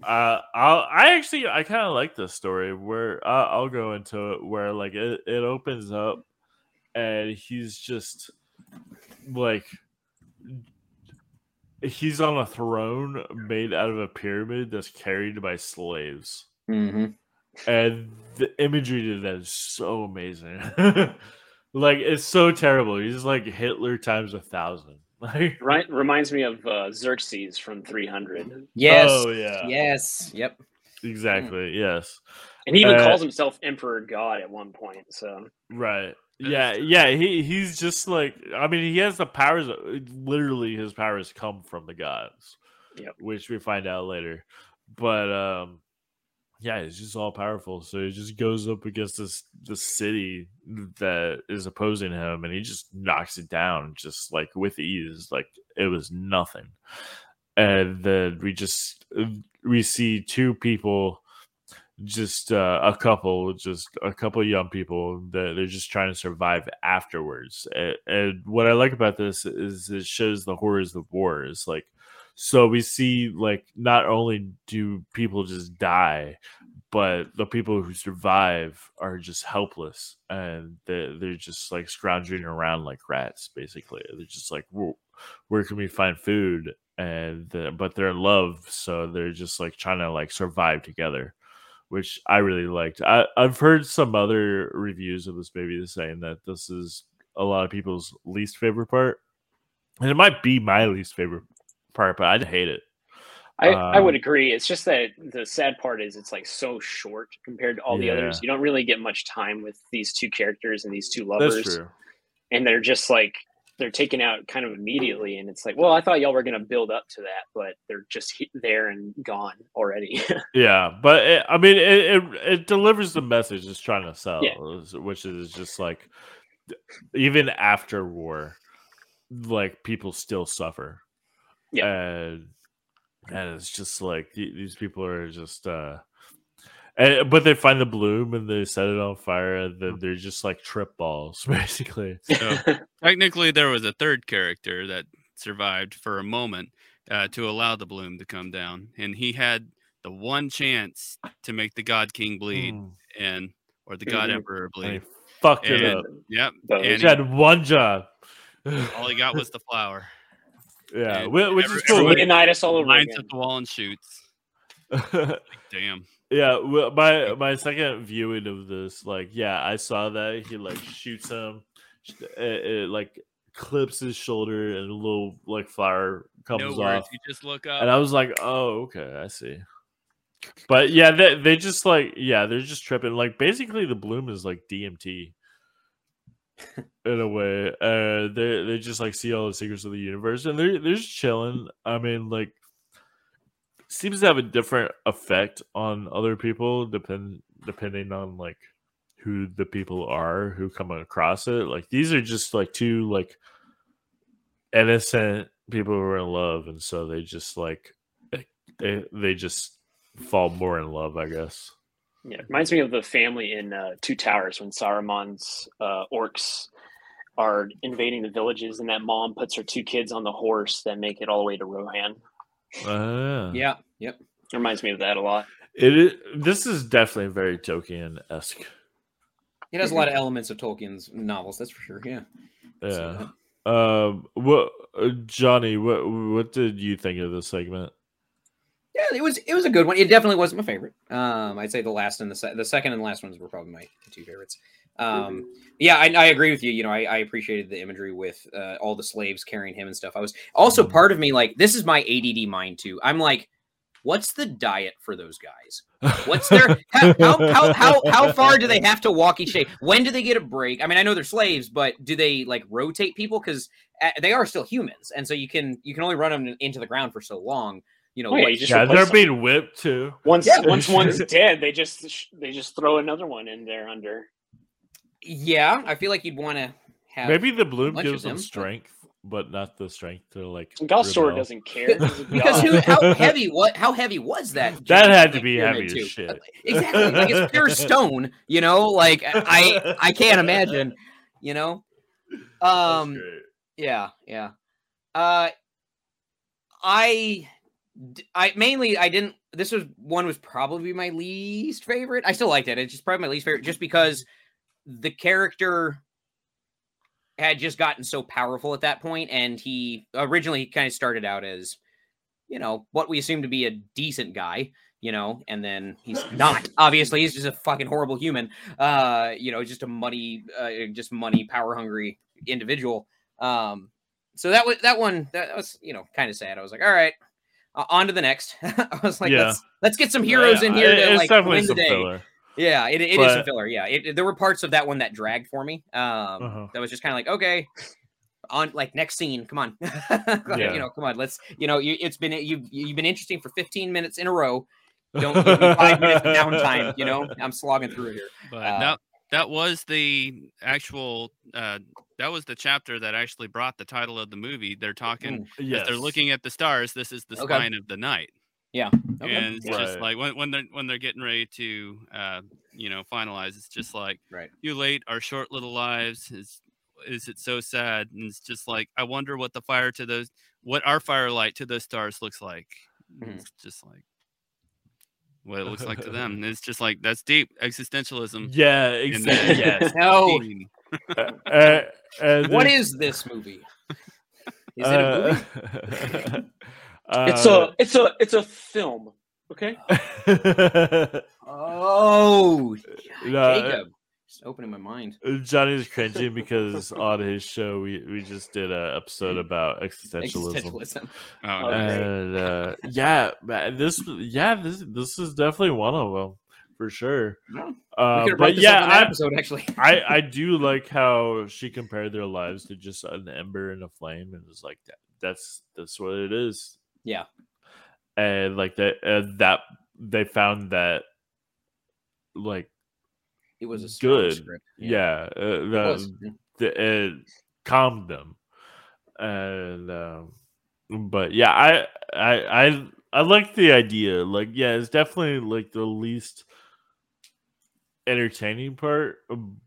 S1: uh, I'll, I actually I kind of like this story where uh, I'll go into it where like it, it opens up and he's just like he's on a throne made out of a pyramid that's carried by slaves
S3: hmm
S1: and the imagery to that is so amazing. like it's so terrible. He's like Hitler times a thousand. Like
S4: right. Reminds me of uh, Xerxes from 300,
S3: Yes.
S1: oh yeah,
S3: Yes. Yep.
S1: exactly. Yes,
S4: and he even
S1: Uh,
S4: calls himself Emperor God at one point. So
S1: right. Yeah, yeah. He he's just like I mean he has the powers. Literally, his powers come from the gods,
S4: Yep.
S1: which we find out later. But um, yeah, he's just all powerful. So he just goes up against this this city that is opposing him, and he just knocks it down, just like with ease, like it was nothing. And then we just we see two people, just uh, a couple, just a couple young people that they're just trying to survive afterwards. And, and what I like about this is it shows the horrors of war. Is like so we see like not only do people just die, but the people who survive are just helpless and they're, they're just like scrounging around like rats basically. They're just like where, can we find food? And uh, but they're in love so they're just like trying to like survive together which i really liked. I, i've heard some other reviews of this movie saying that this is a lot of people's least favorite part and it might be my least favorite part, but I'd hate it.
S4: I, I would
S1: Um,
S4: agree. It's just that the sad part is it's like so short compared to all the others. You don't really get much time with these two characters and these two
S1: That's
S4: lovers.
S1: true.
S4: And they're just like they're taken out kind of immediately. And it's like, well, I thought y'all were gonna build up to that, but they're just there and gone already.
S1: Yeah, but it, I mean, it, it it delivers the message it's trying to sell,
S4: Yeah.
S1: which is just like even after war, like people still suffer.
S4: Yeah.
S1: and and it's just like these people are just uh and, but they find the bloom and they set it on fire and then they're just like trip balls basically
S2: So technically, there was a third character that survived for a moment uh, to allow the bloom to come down, and he had the one chance to make the God King bleed
S1: Mm,
S2: and or the God. Emperor bleed.
S1: fucked it up
S2: Yep. And
S1: he had one job
S2: all he got was the flower.
S1: Yeah
S2: and
S1: whi- which
S2: every-
S1: is cool
S4: Leonidas all over
S2: Lines
S4: again.
S2: at the wall and shoots. Damn.
S1: Yeah, well, my my second viewing of this, like, yeah, I saw that he like shoots him, it, it like clips his shoulder, and a little like flower comes
S2: no
S1: off.
S2: You just look up.
S1: and I was like, oh, okay, I see. But yeah, they they just like yeah, they're just tripping. Like basically, the bloom is like DMT in a way. Uh, they they just like see all the secrets of the universe, and they're they're just chilling. I mean, like seems to have a different effect on other people depend depending on like who the people are who come across it. Like these are just like two like innocent people who are in love, and so they just like they, they just fall more in love, I guess.
S4: Yeah, it reminds me of the family in uh, Two Towers when Saruman's uh, orcs are invading the villages, and that mom puts her two kids on the horse that make it all the way to Rohan.
S1: Ah.
S3: Yeah. Yep.
S4: It reminds me of that a lot.
S1: It is, this is definitely very Tolkien esque.
S3: It has a lot of elements of Tolkien's novels, that's for sure. Yeah.
S1: Yeah. Um. What, uh, Johnny? What What did you think of this segment?
S3: Yeah, it was it was a good one. It definitely wasn't my favorite. Um, I'd say the last and the se- the second and last ones were probably my two favorites. Um, yeah, I, I agree with you. You know, I, I appreciated the imagery with uh, all the slaves carrying him and stuff. I was also part of me like this is my ADD mind too. I'm like, what's the diet for those guys? What's their how how, how how how far do they have to walk each day? When do they get a break? I mean, I know they're slaves, but do they like rotate people because they are still humans, and so you can you can only run them into the ground for so long. You know,
S4: Oh, yeah, you just
S1: yeah, they're
S4: them.
S1: being whipped too.
S4: Once
S3: Yeah.
S4: once one's dead, they just they just throw another one in there under.
S3: Yeah, I feel like you'd want to have
S1: Maybe the bloom gives them
S3: them,
S1: strength, but not the strength to like. Ghal-Sur
S4: doesn't care.
S3: Because who, how heavy what how heavy was that?
S1: That had to be heavy as
S3: too?
S1: shit.
S3: Exactly, like it's pure stone. You know, like I I can't imagine. You know,
S1: That's
S3: um,
S1: great.
S3: yeah, yeah. Uh, I d- I mainly I didn't. This was one was probably my least favorite. I still liked it. It's just probably my least favorite, just because the character had just gotten so powerful at that point, and he originally kind of started out as, you know, what we assume to be a decent guy, you know, and then he's not. Obviously, he's just a fucking horrible human. Uh, you know, just a money, uh, just money, power hungry individual. Um, so that was that one. That was you know kind of sad. I was like, all right, uh, on to the next. I was like,
S1: Yeah.
S3: let's let's get some heroes in here
S1: it-
S3: to
S1: it's
S3: like
S1: definitely
S3: win the
S1: some
S3: day.
S1: filler.
S3: Yeah, it, it is a
S1: But-
S3: filler. Yeah, it, there were parts of that one that dragged for me. Um,
S1: Uh-huh.
S3: that was just kind of like okay, on like next scene. Come on,
S1: Yeah.
S3: you know, come on. Let's you know, you, it's been you've you've been interesting for 15 minutes in a row. Don't give me five minutes of downtime. You know, I'm slogging through here.
S2: But
S3: Uh,
S2: that that was the actual uh, that was the chapter that actually brought the title of the movie. They're talking as
S1: Yes.
S2: they're looking at the stars. This is the
S3: Okay.
S2: spine of the night,
S3: Yeah, okay.
S2: and it's just like when, when they're when they're getting ready to uh, you know finalize. It's just like
S3: Right.
S2: you late our short little lives is is it so sad? And it's just like I wonder what the fire to those what our firelight to those stars looks like.
S3: Mhm.
S2: It's just like what it looks like to them. It's just like that's deep existentialism.
S1: Yeah, exactly.
S2: then-
S1: yes.
S3: No,
S2: Scene.
S1: Uh, and
S3: what this movie? Is it a movie?
S1: movie?
S4: It's a it's a it's a film. Okay.
S1: a.
S3: Oh,
S1: No,
S3: Jacob. Just opening my mind.
S1: Uh, Johnny's cringing because on his show we, we just did an episode about existentialism.
S3: Existentialism.
S2: Oh,
S4: Okay.
S1: And uh, yeah, man, this yeah this this is definitely one of them for sure.
S3: No,
S1: Uh,
S3: we could have
S1: but yeah, I,
S3: episode actually.
S1: I I do like how she compared their lives to just an ember and a flame, and it's like that, that's that's what it is.
S3: Yeah.
S1: and like that uh, that they found that like
S3: It was a
S1: good.
S3: script.
S1: yeah, uh,
S3: It
S1: the, the, it calmed them, and um, but yeah, I I I I like the idea. Like, yeah, it's definitely like the least entertaining part,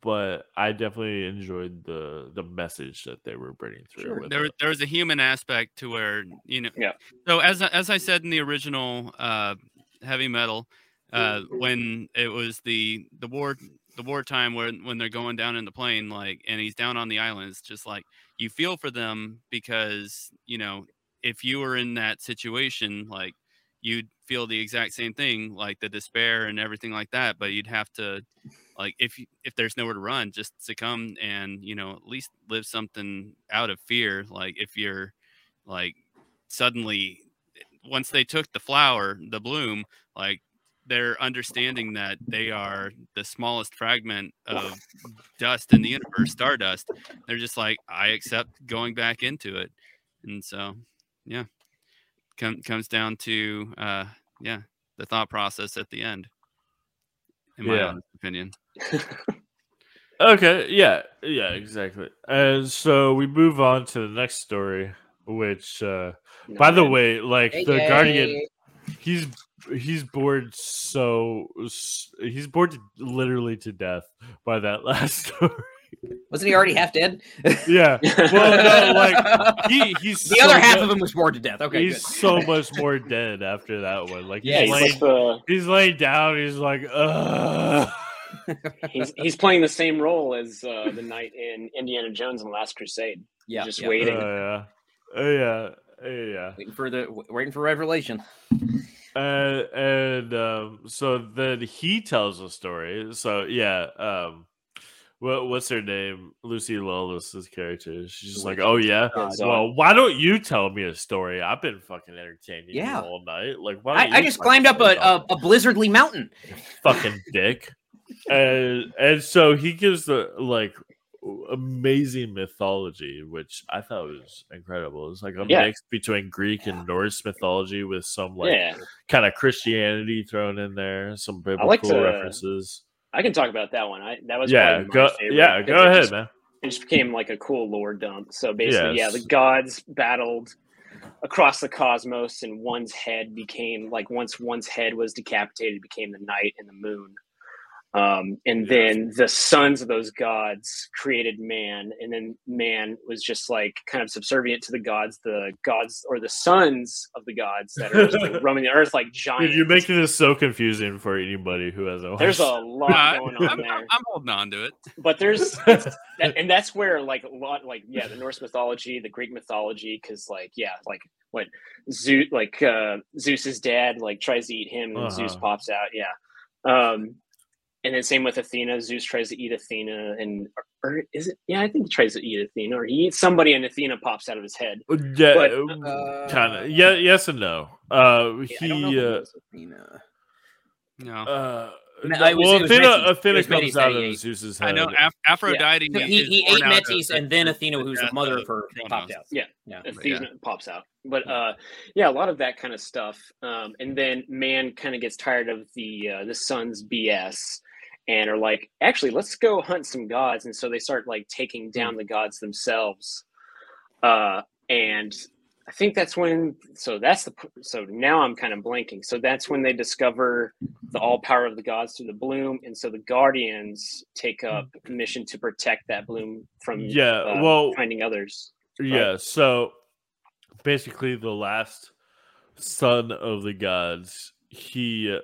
S1: but I definitely enjoyed the the message that they were bringing through.
S3: Sure.
S2: there
S1: it.
S2: there was a human aspect to where you know
S4: Yeah.
S2: so as I- as i said in the original uh heavy metal uh when it was the the war the wartime when when they're going down in the plane like and he's down on the island it's just like you feel for them because you know if you were in that situation like you'd feel the exact same thing like the despair and everything like that but you'd have to like if if there's nowhere to run just succumb and you know at least live something out of fear like if you're like suddenly once they took the flower the bloom like they're understanding that they are the smallest fragment of dust in the universe stardust. They're just like i accept going back into it. And so yeah come, comes down to uh yeah the thought process at the end in my
S1: Yeah.
S2: honest opinion
S1: Okay, yeah, yeah, exactly. And so we move on to the next story, which, uh, by the way, like the Guardian, he's he's bored so he's bored to, literally to death by that last story.
S3: Wasn't he already half dead?
S1: yeah, well, no, like he he's
S3: the
S1: so
S3: other half
S1: mu-
S3: of him was bored to death. Okay,
S1: he's
S3: good.
S1: so much more dead after that one. Like
S3: Yeah,
S1: he's,
S4: he's,
S1: laying,
S4: like the,
S1: he's laying down. He's like, ugh.
S4: he's he's playing the same role as uh, the knight in Indiana Jones and the Last Crusade.
S3: yeah,
S4: just
S3: yeah.
S4: waiting.
S1: Oh yeah, oh yeah, oh yeah.
S3: waiting for the waiting for revelation.
S1: Uh, and um, so then he tells a story. So yeah, um, what what's her name? Lucy Lawless's character. She's just like, oh yeah.
S4: Is,
S1: Well, why don't you tell me a story? I've been fucking entertaining
S3: Yeah.
S1: you all night. Like, why? Don't
S3: I, I just climbed up a, a, a blizzardly mountain.
S1: fucking dick. and and so he gives the like amazing mythology, which I thought was incredible. It's like a
S4: Yeah.
S1: mix between Greek and Norse mythology with some like
S4: yeah,
S1: kind of Christianity thrown in there, some biblical
S4: like to-
S1: references.
S4: I can talk about that one. I that was
S1: Yeah, go
S4: favorite
S1: yeah, go ahead,
S4: just-
S1: man.
S4: It just became like a cool lore dump. So basically, yeah, the gods battled across the cosmos, and one's head became like once one's head was decapitated, became the night and the moon. Um, and
S1: Yeah.
S4: then the sons of those gods created man, and then man was just like kind of subservient to the gods. The gods or the sons of the gods that are just like roaming the earth like giants.
S1: Dude, you're making this so confusing for anybody who hasn't.
S4: There's a lot going on
S2: I'm,
S4: there
S2: I'm, I'm holding on to it
S4: but there's that, and that's where like a lot like yeah the norse mythology the greek mythology because like yeah like what zeus like uh zeus's dad like tries to eat him and zeus
S1: Uh-huh.
S4: pops out yeah um and then same with athena zeus tries to eat athena and or is it yeah i think he tries to eat athena or he eats somebody and athena pops out of his head
S1: yeah,
S3: Uh,
S1: kind of. Yeah, yes and no. Uh,
S3: yeah, I don't know
S1: he. Uh,
S3: was Athena.
S2: no
S1: uh,
S3: No,
S1: no,
S3: was-
S1: well,
S3: it was
S1: Athena,
S3: Metis.
S1: Athena comes
S3: Metis
S1: out
S3: that he
S1: of
S3: ate.
S1: Zeus's
S2: i know Aph- aphrodite
S3: So he, he ate Metis, and then Athena, who was the mother
S2: of
S3: of her,
S2: Kronos.
S3: popped out.
S4: Yeah.
S3: yeah.
S4: Athena pops out. But uh, yeah, a lot of that kind of stuff. Um, and then man kind of gets tired of the uh, the sun's BS and are like, actually, let's go hunt some gods. And so they start like taking down the gods themselves. Uh, and I think that's when. So that's the. So now I'm kind of blanking. So that's when they discover the all power of the gods through the bloom, and so the guardians take up a mission to protect that bloom from
S1: Yeah,
S4: uh,
S1: well-
S4: finding others.
S1: Yeah, so basically the last son of the gods, he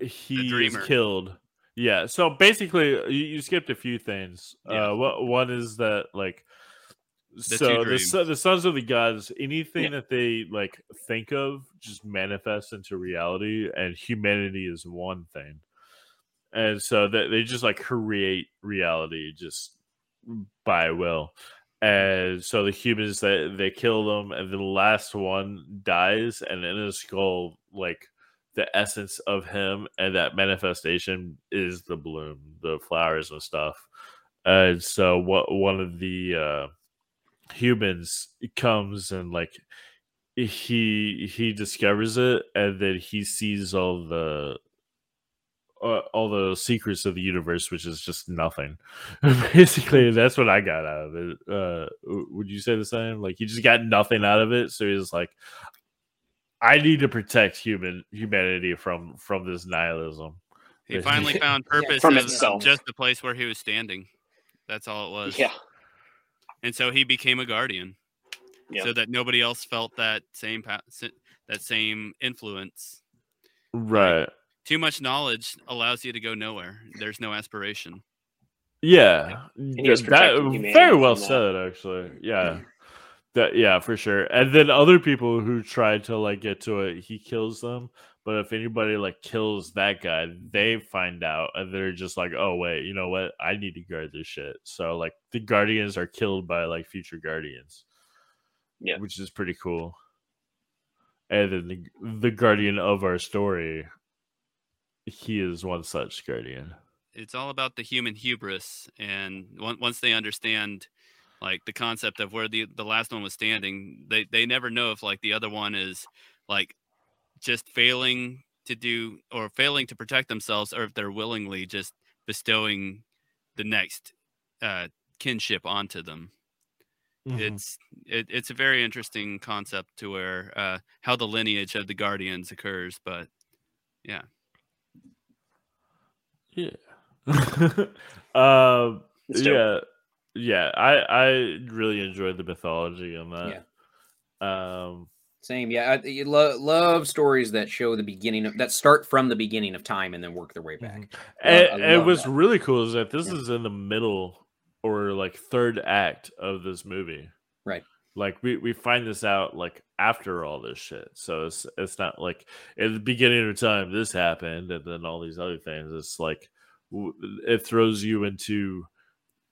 S1: he is killed. Yeah, so basically you, you skipped a few things.
S2: Yeah.
S1: Uh what one is that like
S2: two
S1: so the the sons of the gods anything
S4: Yeah.
S1: that they like think of just manifests into reality and humanity is one thing. and so they, they just like create reality just by will and so the humans that they kill them and the last one dies and in his skull like the essence of him and that manifestation is the bloom the flowers and stuff. And so what one of the uh humans comes and like he he discovers it and then he sees all the uh, all the secrets of the universe which is just nothing. Basically that's what i got out of it. Uh would you say the same? Like he just got nothing out of it so he's like i need to protect human humanity from from this nihilism
S2: He finally found purpose
S4: From
S2: of
S4: itself.
S2: just the place where he was standing. That's all it was.
S4: Yeah.
S2: And so he became a guardian,
S4: Yeah.
S2: so that nobody else felt that same pa- that same influence.
S1: right
S2: Too much knowledge allows you to go nowhere. There's no aspiration.
S1: Yeah,
S4: he
S1: that, very well
S4: from that.
S1: said, actually. Yeah, that yeah for sure. And then other people who try to like get to it, he kills them. But if anybody like kills that guy, they find out and they're just like, oh wait, you know what? I need to guard this shit. So like the guardians are killed by like future guardians.
S4: Yeah.
S1: which is pretty cool. And then the, the guardian of our story, he is one such guardian.
S2: It's all about the human hubris, and once they understand, like the concept of where the the last one was standing, they they never know if like the other one is like just failing to do or failing to protect themselves, or if they're willingly just bestowing the next uh, kinship onto them.
S1: Mhm.
S2: It's it, it's a very interesting concept to where uh, how the lineage of the guardians occurs, but yeah.
S1: Yeah. um
S4: It's dope.
S1: Yeah. Yeah, I I really enjoyed the mythology on that. Um
S3: Same, yeah. I you lo- love stories that show the beginning of that start from the beginning of time and then work their way back.
S1: and,
S3: I
S1: and
S3: love
S1: what's
S3: that.
S1: really cool is that this
S3: Yeah.
S1: is in the middle or like third act of this movie.
S3: Right.
S1: Like we, we find this out like after all this shit. So it's it's not like at the beginning of time this happened and then all these other things. It's like it throws you into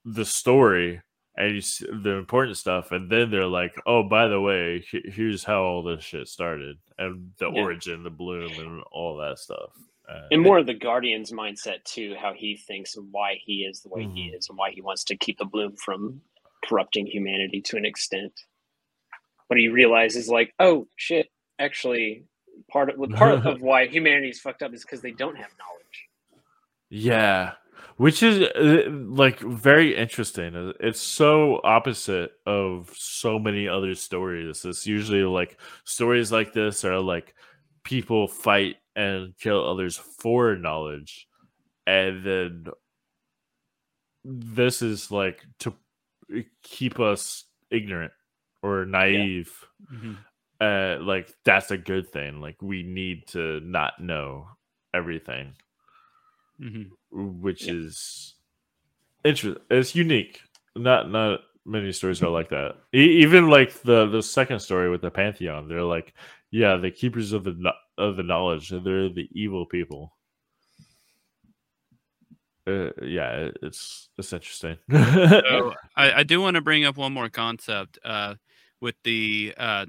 S1: the story and you see the important stuff and then they're like oh by the way here's how all this shit started and the
S4: Yeah.
S1: origin the bloom and all that stuff uh,
S4: and more of the guardian's mindset too how he thinks and why he is the way he
S1: Mhm.
S4: is and why he wants to keep the bloom from corrupting humanity to an extent but he realizes like oh shit actually part of part of why humanity is fucked up is because they don't have knowledge
S1: Yeah, which is uh, like very interesting. Uh, It's so opposite of so many other stories. It's usually like stories like this are like people fight and kill others for knowledge, and then this is like to keep us ignorant or naive. Uh, like that's a good thing. Like we need to not know everything
S2: Mm-hmm.
S1: Which
S4: Yeah.
S1: is interesting. It's unique. Not not many stories are like that. E- even like the the second story with the pantheon, they're like, yeah, the keepers of the of the knowledge. They're the evil people. Uh, yeah, it's it's interesting.
S2: So I, I do want to bring up one more concept uh, with the uh,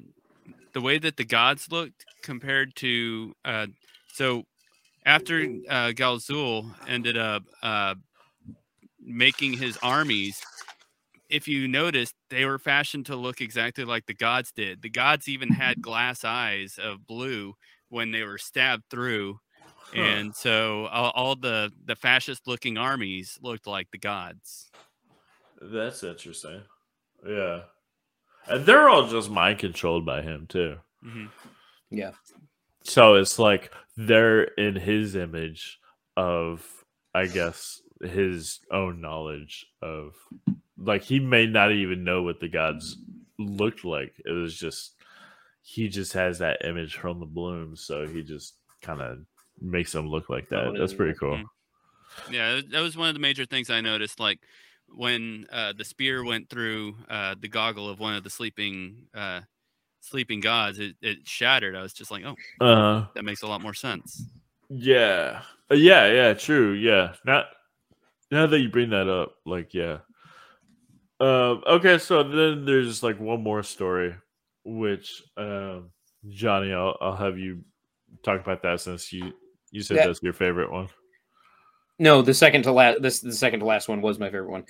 S2: the way that the gods looked compared to uh, so after uh, Galzul ended up uh, making his armies. If you noticed, they were fashioned to look exactly like the gods did. The gods even had glass eyes of blue when they were stabbed through, and so all, all the the fascist looking armies looked like the gods.
S1: That's interesting. Yeah, and they're all just mind controlled by him too.
S2: Mhm.
S3: Yeah.
S1: So it's like they're in his image of, I guess, his own knowledge of, like he may not even know what the gods looked like. It was just he just has that image from the bloom, so he just kind of makes them look like that. That's pretty cool.
S2: Yeah, that was one of the major things I noticed. Like when uh, the spear went through uh, the goggle of one of the sleeping uh, sleeping gods, it, it shattered. I was just like, oh,
S1: Uh,
S2: that makes a lot more sense.
S1: Yeah. Uh, yeah, yeah, true. Yeah. Not now that you bring that up, like yeah. Um okay, so then there's like one more story which um Johnny, I'll I'll have you talk about that since you you said
S3: Yeah.
S1: that's your favorite one.
S3: No, the second to last this the second to last one was my favorite one.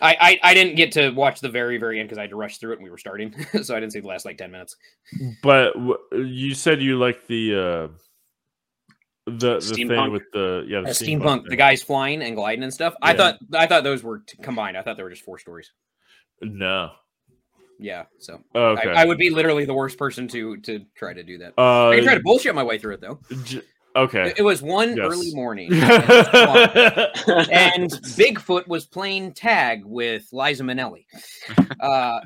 S3: I I, I didn't get to watch the very very end because I had to rush through it and we were starting, so I didn't see the last like ten minutes.
S1: But w- you said you like the uh the the thing with the yeah the
S3: Uh, steampunk, the guys flying and gliding and stuff. I thought I thought those were t- combined. I thought they were just four stories.
S1: No.
S3: Yeah, so
S1: Okay.
S3: I, I would be literally the worst person to to try to do that.
S1: uh
S3: I can try to bullshit my way through it though.
S1: J- okay.
S3: It, it was one
S1: Yes.
S3: early morning, and, it was fun. and Bigfoot was playing tag with Liza Minnelli. Uh,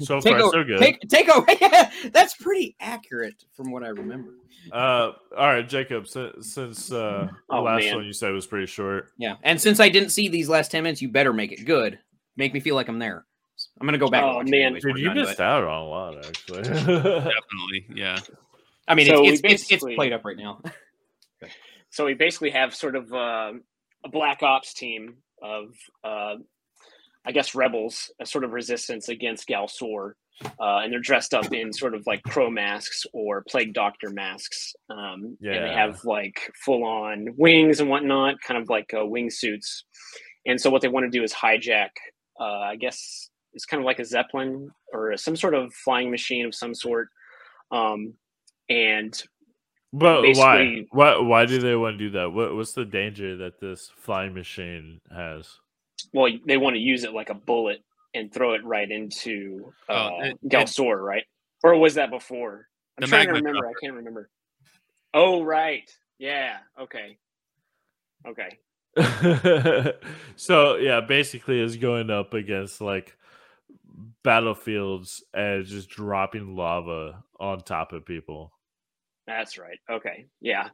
S1: so far
S3: over,
S1: so good.
S3: take take over. That's pretty accurate from what I remember.
S1: Uh, all right, Jacob. Since, since uh, the
S4: Oh,
S1: last
S4: man.
S1: one you said was pretty short.
S3: Yeah, and since I didn't see these last ten minutes, you better make it good. Make me feel like I'm there. I'm gonna go back.
S4: Oh, man.
S1: Dude, you missed
S3: but-
S1: out on a lot, actually.
S2: Definitely, yeah.
S3: I mean,
S4: So we
S3: it's, it's, it's it's played up right now.
S4: So we basically have sort of uh, a black ops team of uh, i guess rebels a sort of resistance against Ghal-Sur uh, and they're dressed up in sort of like crow masks or plague doctor masks. Um, and they have like full on wings and whatnot kind of like uh, wingsuits and so what they want to do is hijack uh, i guess it's kind of like a zeppelin or some sort of flying machine of some sort. Um, and
S1: but why? Why? Why do they want to do that? What? What's the danger that this flying machine has?
S4: well, they want to use it like a bullet and throw it right into uh,
S2: Oh, it- it-
S4: Ghal-Sur, right? Or was that before? I'm
S2: The
S4: trying to
S2: magma
S4: remember. I can't remember. Oh, right. Yeah. Okay. Okay.
S1: so yeah, basically, is going up against like battlefields and just dropping lava on top of people.
S4: That's right. Okay. Yeah.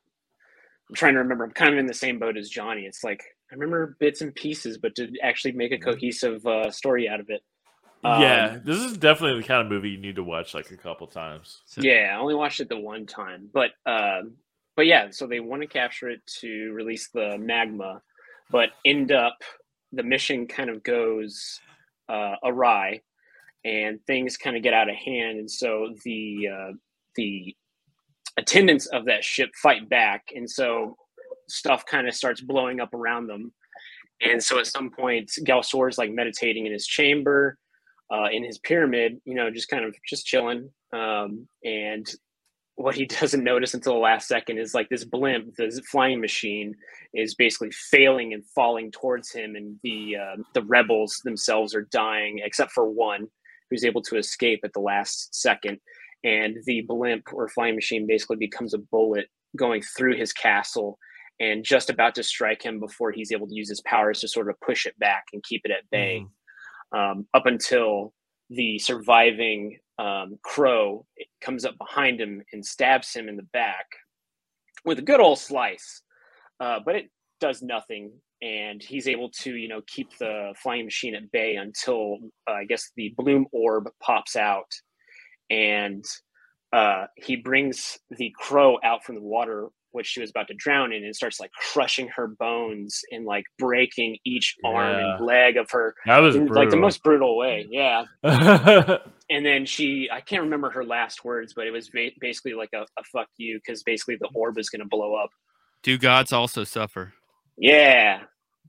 S4: I'm trying to remember. I'm kind of in the same boat as Johnny. It's like I remember bits and pieces, but to actually make a cohesive uh, story out of it. Um,
S1: yeah, this is definitely the kind of movie you need to watch like a couple times.
S2: So-
S4: Yeah, I only watched it the one time, but um, but yeah, so they want to capture it to release the magma, but end up the mission kind of goes uh, awry, and things kind of get out of hand, and so the uh, the attendants of that ship fight back, and so stuff kind of starts blowing up around them, and so at some point, Ghal-Sur's like meditating in his chamber uh, in his pyramid, you know, just kind of just chilling. Um, and what he doesn't notice until the last second is like this blimp, this flying machine, is basically failing and falling towards him, and the uh, the rebels themselves are dying, except for one who's able to escape at the last second. And the blimp or flying machine basically becomes a bullet going through his castle and just about to strike him before he's able to use his powers to sort of push it back and keep it at bay um, up until the surviving um, crow comes up behind him and stabs him in the back with a good old slice. Uh, but it does nothing, and he's able to, you know, keep the flying machine at bay until uh, I guess the bloom orb pops out, and uh, he brings the crow out from the water which she was about to drown in and starts like crushing her bones and like breaking each arm
S1: Yeah.
S4: and leg of her
S1: That was
S4: in, like the most brutal way yeah
S1: yeah,
S4: and then she i can't remember her last words but it was ba- basically like a, a fuck you because basically the orb is going to blow up
S2: Do gods also suffer?
S4: yeah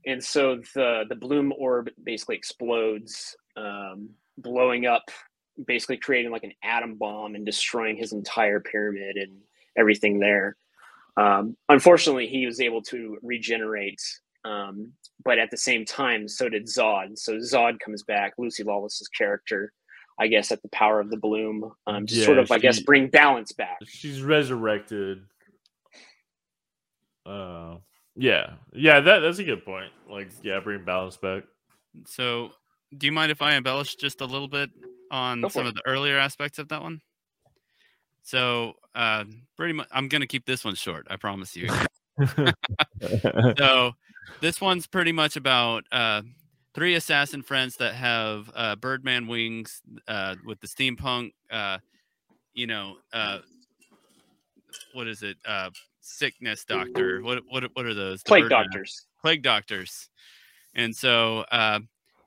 S4: and so the the bloom orb basically explodes um blowing up basically creating like an atom bomb and destroying his entire pyramid and everything there um unfortunately he was able to regenerate um but at the same time so did Tzod so Tzod comes back lucy lawless's character i guess at the power of the bloom um to sort
S1: Yeah,
S4: of i guess bring balance back
S1: she's resurrected. Uh, yeah, yeah. That that's a good point. Like, yeah, bring balance back.
S2: So, do you mind if I embellish just a little bit on some
S4: it.
S2: of the earlier aspects of that one? So, uh, pretty much, I'm gonna keep this one short. I promise you. so, this one's pretty much about uh, three assassin friends that have uh, Birdman wings uh, with the steampunk, uh, you know, uh, what is it? Uh, sickness doctor. What what what are those? The
S4: Plague
S2: bird-
S4: doctors.
S2: plague doctors. And so, uh,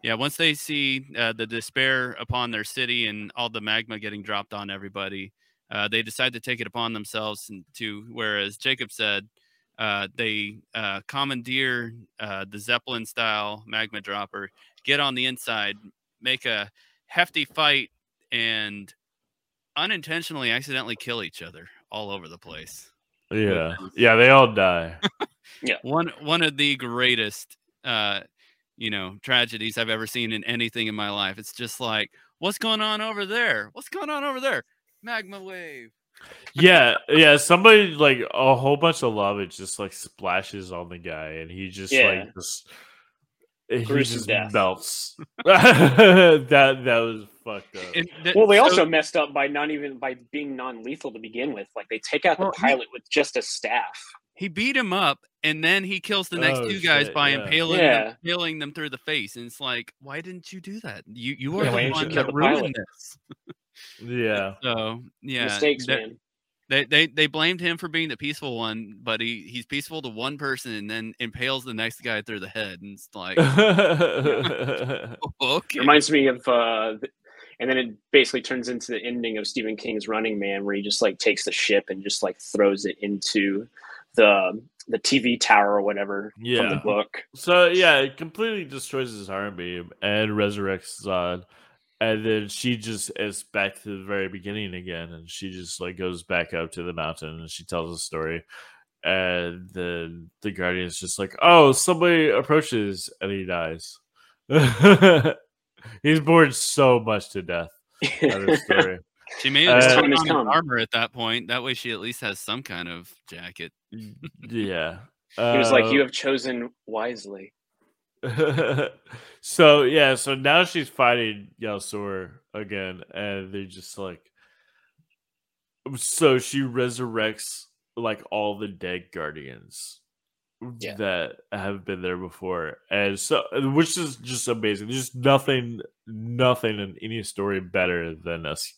S2: yeah, once they see uh, the despair upon their city and all the magma getting dropped on everybody, uh, they decide to take it upon themselves to, whereas Jacob said, uh, they uh, commandeer uh, the Zeppelin style magma dropper, get on the inside, make a hefty fight, and unintentionally accidentally kill each other all over the place.
S1: Yeah, yeah, they all die.
S2: yeah, one one of the greatest uh you know tragedies i've ever seen in anything in my life it's just like what's going on over there what's going on over there magma wave
S1: yeah, yeah. Somebody like a whole bunch of lava just like splashes on the guy, and he just
S4: Yeah.
S1: like just eh, he
S4: Gruesome
S1: just
S4: death.
S1: melts. that that was fucked up.
S2: And th-
S4: Well, they
S2: so-
S4: also messed up by not even by being non-lethal to begin with. Like they take out the
S2: Well,
S4: pilot with just a staff.
S2: He beat him up and then he kills the next
S1: Oh,
S2: two guys
S1: shit,
S2: by
S1: yeah.
S2: impaling
S4: Yeah.
S2: them impaling them through the face and it's like why didn't you do that you you are
S4: Yeah,
S2: the one that
S4: the
S2: ruined
S4: pilot?
S2: this
S1: Yeah,
S2: so yeah
S4: Mistakes,
S2: that-
S4: man.
S2: They, they they blamed him for being the peaceful one, but he, he's peaceful to one person and then impales the next guy through the head, and it's like okay.
S4: Reminds me of, uh, and then it basically turns into the ending of Stephen King's Running Man, where he just like takes the ship and just like throws it into the the TV tower or whatever from
S1: Yeah.
S4: the book.
S1: so yeah, it completely destroys his army and resurrects Tzod, and then she just is back to the very beginning again, and she just like goes back up to the mountain and she tells a story, and then the guardian's just like, "Oh, somebody approaches," and he dies. He's bored so much to death story.
S2: She may
S1: Uh,
S2: have
S4: time
S2: put
S4: has
S2: on armor at that point. That way, she at least has some kind of jacket.
S1: yeah,
S4: he was like,
S1: Uh,
S4: "You have chosen wisely."
S1: so yeah, so now she's fighting Ghal-Sur again, and they're just like, so she resurrects like all the dead guardians
S4: Yeah.
S1: that have been there before, and so which is just amazing. There's nothing, nothing in any story better than us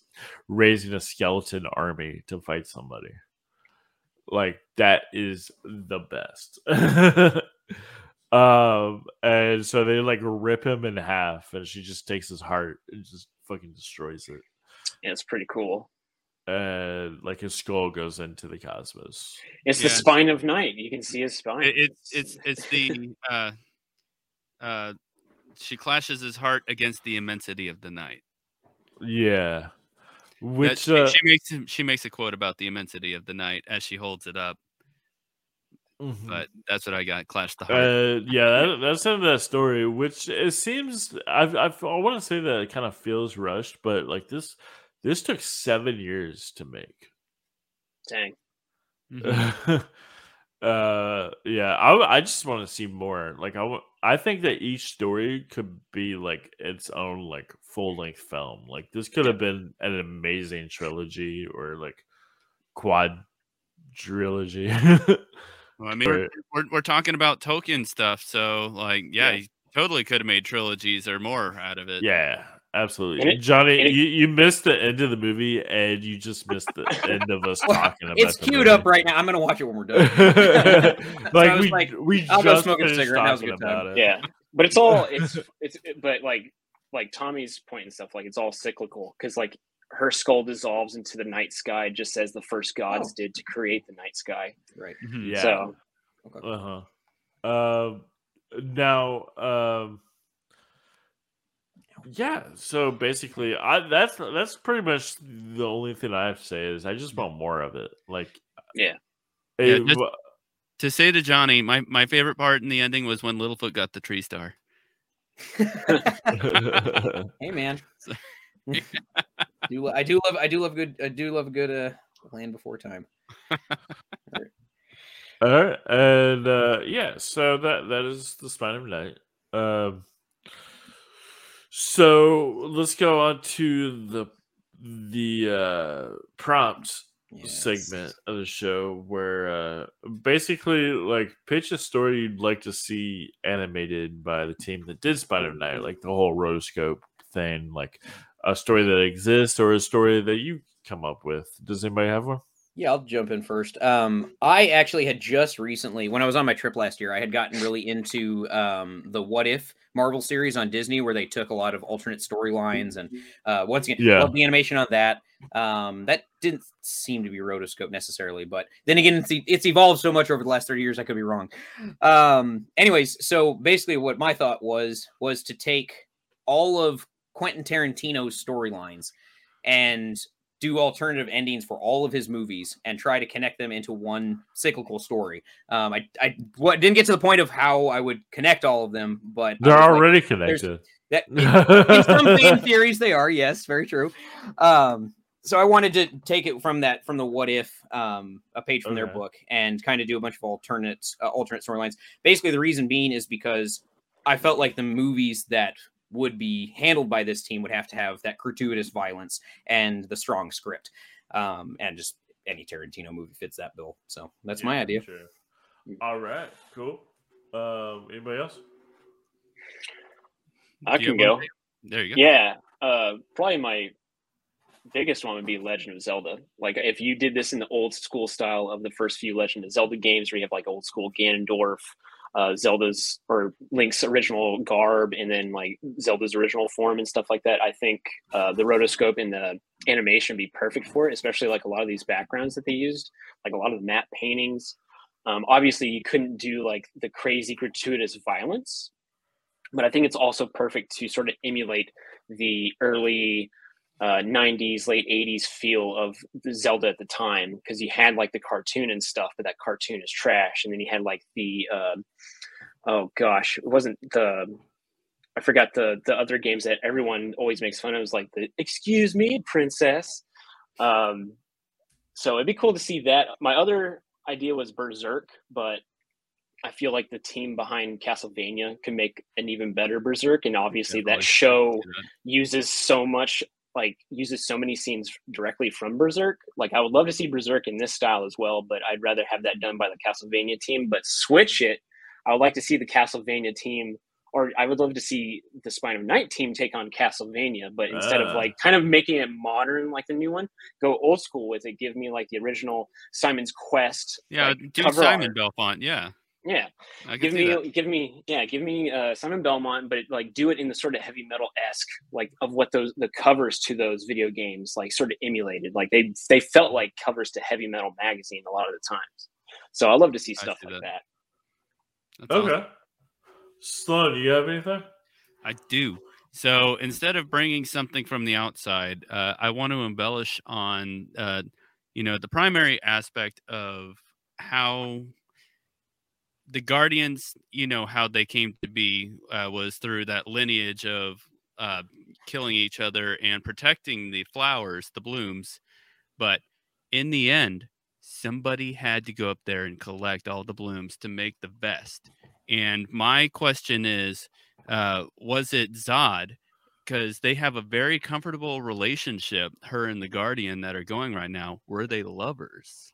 S1: raising a skeleton army to fight somebody. Like that is the best. um, and so they like rip him in half, and she just takes his heart and just fucking destroys it.
S4: Yeah, it's pretty cool.
S1: And like his skull goes into the cosmos.
S4: It's
S2: Yeah.
S4: the spine of night. You can see his spine.
S2: It, it's it's it's the uh, uh, she clashes his heart against the immensity of the night.
S1: Yeah.
S2: That
S1: Which
S2: she,
S1: uh,
S2: she makes she makes a quote about the immensity of the night as she holds it up.
S1: mhm.
S2: But that's what I got. Clash the heart.
S1: Uh, yeah, that, that's in that story, which it seems I've, I've I want to say that it kind of feels rushed, but like this, this took seven years to make.
S4: Dang.
S2: Mhm.
S1: uh, yeah, I I just want to see more. Like I I think that each story could be like its own like full length film. Like this could have been an amazing trilogy or like quad trilogy.
S2: Well, I mean, we're, we're, we're talking about Tolkien stuff, so like, yeah,
S4: Yeah.
S2: totally could have made trilogies or more out of it.
S1: Yeah, absolutely.
S4: It-
S1: Johnny,
S4: it-
S1: you, you missed the end of the movie and you just missed the end of us
S3: Well,
S1: talking about it.
S3: It's
S1: the
S3: queued
S1: movie.
S3: up right now. I'm gonna watch it when we're done.
S1: like
S3: I was
S1: we
S3: like,
S1: we
S3: I'll go
S1: just
S3: smoke a
S1: finished
S3: cigarette, now's a good time.
S1: it.
S4: Yeah, but it's all it's it's but like like Tommy's point and stuff like it's all cyclical because like her skull dissolves into the night sky just as the first gods
S3: Oh.
S4: did to create the night sky.
S3: right.
S2: Mhm.
S1: Yeah.
S4: So
S1: Uh huh. Um. Now. Um. Yeah. So basically, I that's that's pretty much the only thing I have to say is I just want more of it. Like.
S4: Yeah.
S2: Yeah,
S1: it-
S2: just- To say to Johnny, my, my favorite part in the ending was when Littlefoot got the tree star.
S3: Hey man. do I do love I do love good I do love a good uh land before time.
S1: All right, and uh, yeah, so that that is the spine of night. Um, so let's go on to the the uh, prompt segment of the show, where uh, basically like pitch a story you'd like to see animated by the team that did Spine of Night, like the whole rotoscope thing, like a story that exists or a story that you come up with. Does anybody have one?
S3: Yeah, I'll jump in first. Um, I actually had just recently, when I was on my trip last year, I had gotten really into um, the What If Marvel series on Disney, where they took a lot of alternate storylines, and uh, once again,
S1: Yeah.
S3: the animation on that. Um, that didn't seem to be rotoscope necessarily, but then again, it's, it's evolved so much over the last thirty years. I could be wrong. Um, anyways, so basically, what my thought was was to take all of Quentin Tarantino's storylines and do alternative endings for all of his movies and try to connect them into one cyclical story. Um, I I what, didn't get to the point of how I would connect all of them, but
S1: They're
S3: was like,
S1: already connected.
S3: that in some fan theories they are yes very true um so i wanted to take it from that from the what if um a page from their book and kind of do a bunch of alternates uh, alternate storylines basically the reason being is because i felt like the movies that would be handled by this team would have to have that gratuitous violence and the strong script um and just any tarantino movie fits that bill so that's my idea
S1: sure. All right, cool. Um, anybody else?
S4: I can go.
S2: one, There you go.
S4: Yeah, uh, probably my biggest one would be Legend of Zelda. Like if you did this in the old school style of the first few Legend of Zelda games, where you have like old school Ganondorf, uh, Zelda's or Link's original garb, and then like Zelda's original form and stuff like that. I think uh, the rotoscope and the animation be perfect for it, especially like a lot of these backgrounds that they used, like a lot of the map paintings. Um, obviously, you couldn't do like the crazy gratuitous violence, but I think it's also perfect to sort of emulate the early uh, 90s, late 80s feel of Zelda at the time because you had like the cartoon and stuff, but that cartoon is trash. And then you had like the, uh, oh gosh, it wasn't the, I forgot the the other games that everyone always makes fun of. Was like the "Excuse me, princess." Um, so it'd be cool to see that. My other idea was Berserk, but I feel like the team behind Castlevania can make an even better Berserk, and obviously
S2: Definitely.
S4: that show uses so much like uses so many scenes directly from Berserk. Like I would love to see Berserk in this style as well, but I'd rather have that done by the Castlevania team. But switch it. I would like to see the Castlevania team, or I would love to see the Spine of Night team take on Castlevania. But instead
S1: Ah.
S4: of like kind of making it modern like the new one, go old school with it. Give me like the original Simon's Quest.
S2: Yeah,
S4: like,
S2: do Simon
S4: art.
S2: Belmont. Yeah,
S4: Yeah, give me
S2: that.
S4: give me yeah give me uh simon belmont but like do it in the sort of heavy metal esque like of what those the covers to those video games like sort of emulated like they they felt like covers to heavy metal magazine a lot of the times so i love to see stuff
S2: see
S4: like
S2: that.
S4: that,
S2: That's awesome.
S1: Okay. Sloan, do you have anything?
S2: I do. So instead of bringing something from the outside, uh, I want to embellish on, uh, you know, the primary aspect of how the Guardians, you know, how they came to be uh, was through that lineage of uh, killing each other and protecting the flowers, the blooms. But in the end, somebody had to go up there and collect all the blooms to make the vest. And my question is, uh, was it Tzod? Because they have a very comfortable relationship, her and the Guardian that are going right now. Were they lovers?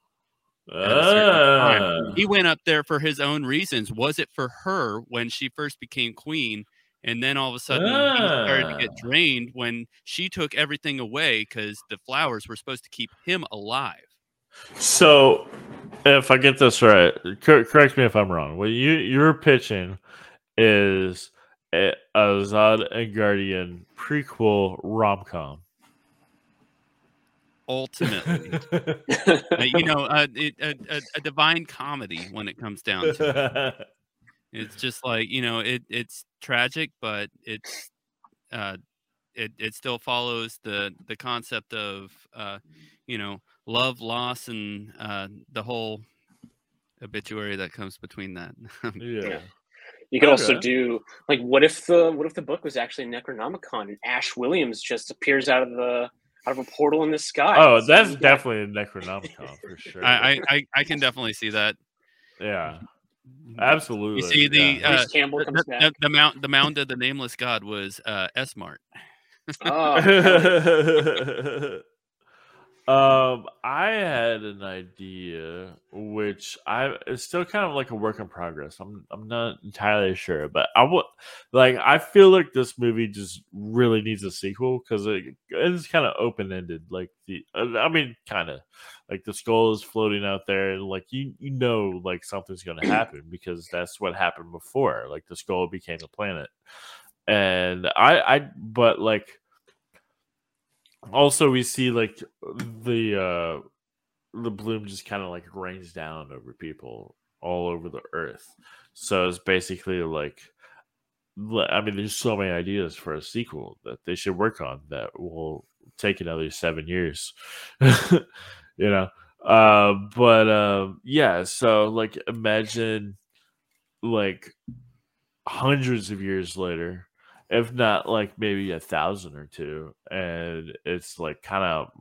S2: At a certain time?
S1: Ah.
S2: He went up there for his own reasons. Was it for her when she first became queen? And then all of a sudden he started to get
S1: Ah.
S2: drained when she took everything away because the flowers were supposed to keep him alive.
S1: So, if I get this right, cor- correct me if I'm wrong. What you you're pitching is a, a Tzod and Guardian prequel rom com.
S2: Ultimately, Uh, you know, uh, it, a, a, a divine comedy when it comes down to it. It's just like you know, it it's tragic, but it's uh, it it still follows the the concept of uh, you know love, loss, and uh, the whole obituary that comes between that.
S1: yeah.
S4: you could also do like what if the what if the book was actually necronomicon and ash williams just appears out of the out of a portal in the sky
S1: Oh,
S4: So
S1: that's
S4: you got-
S1: definitely a Necronomicon for sure.
S2: I, I I I can definitely see that.
S1: yeah, absolutely.
S2: You see the
S1: yeah.
S2: uh,
S4: Campbell
S2: the,
S4: comes
S2: the,
S4: back.
S2: the, the mount the mound of the nameless god was uh, S Mart.
S4: Oh,
S1: um, I had an idea, which I it's still kind of like a work in progress. I'm I'm not entirely sure, but I would like I feel like this movie just really needs a sequel because it it's kind of open ended. Like the, uh, I mean, kind of like the skull is floating out there, and like you you know like something's gonna happen because that's what happened before. Like the skull became a planet, and I I but like also we see like the uh the bloom just kind of like rains down over people all over the earth. So it's basically like I mean, there's so many ideas for a sequel that they should work on that will take another seven years. you know, uh, but um, yeah. So like, imagine like hundreds of years later, if not like maybe a thousand or two, and it's like kind of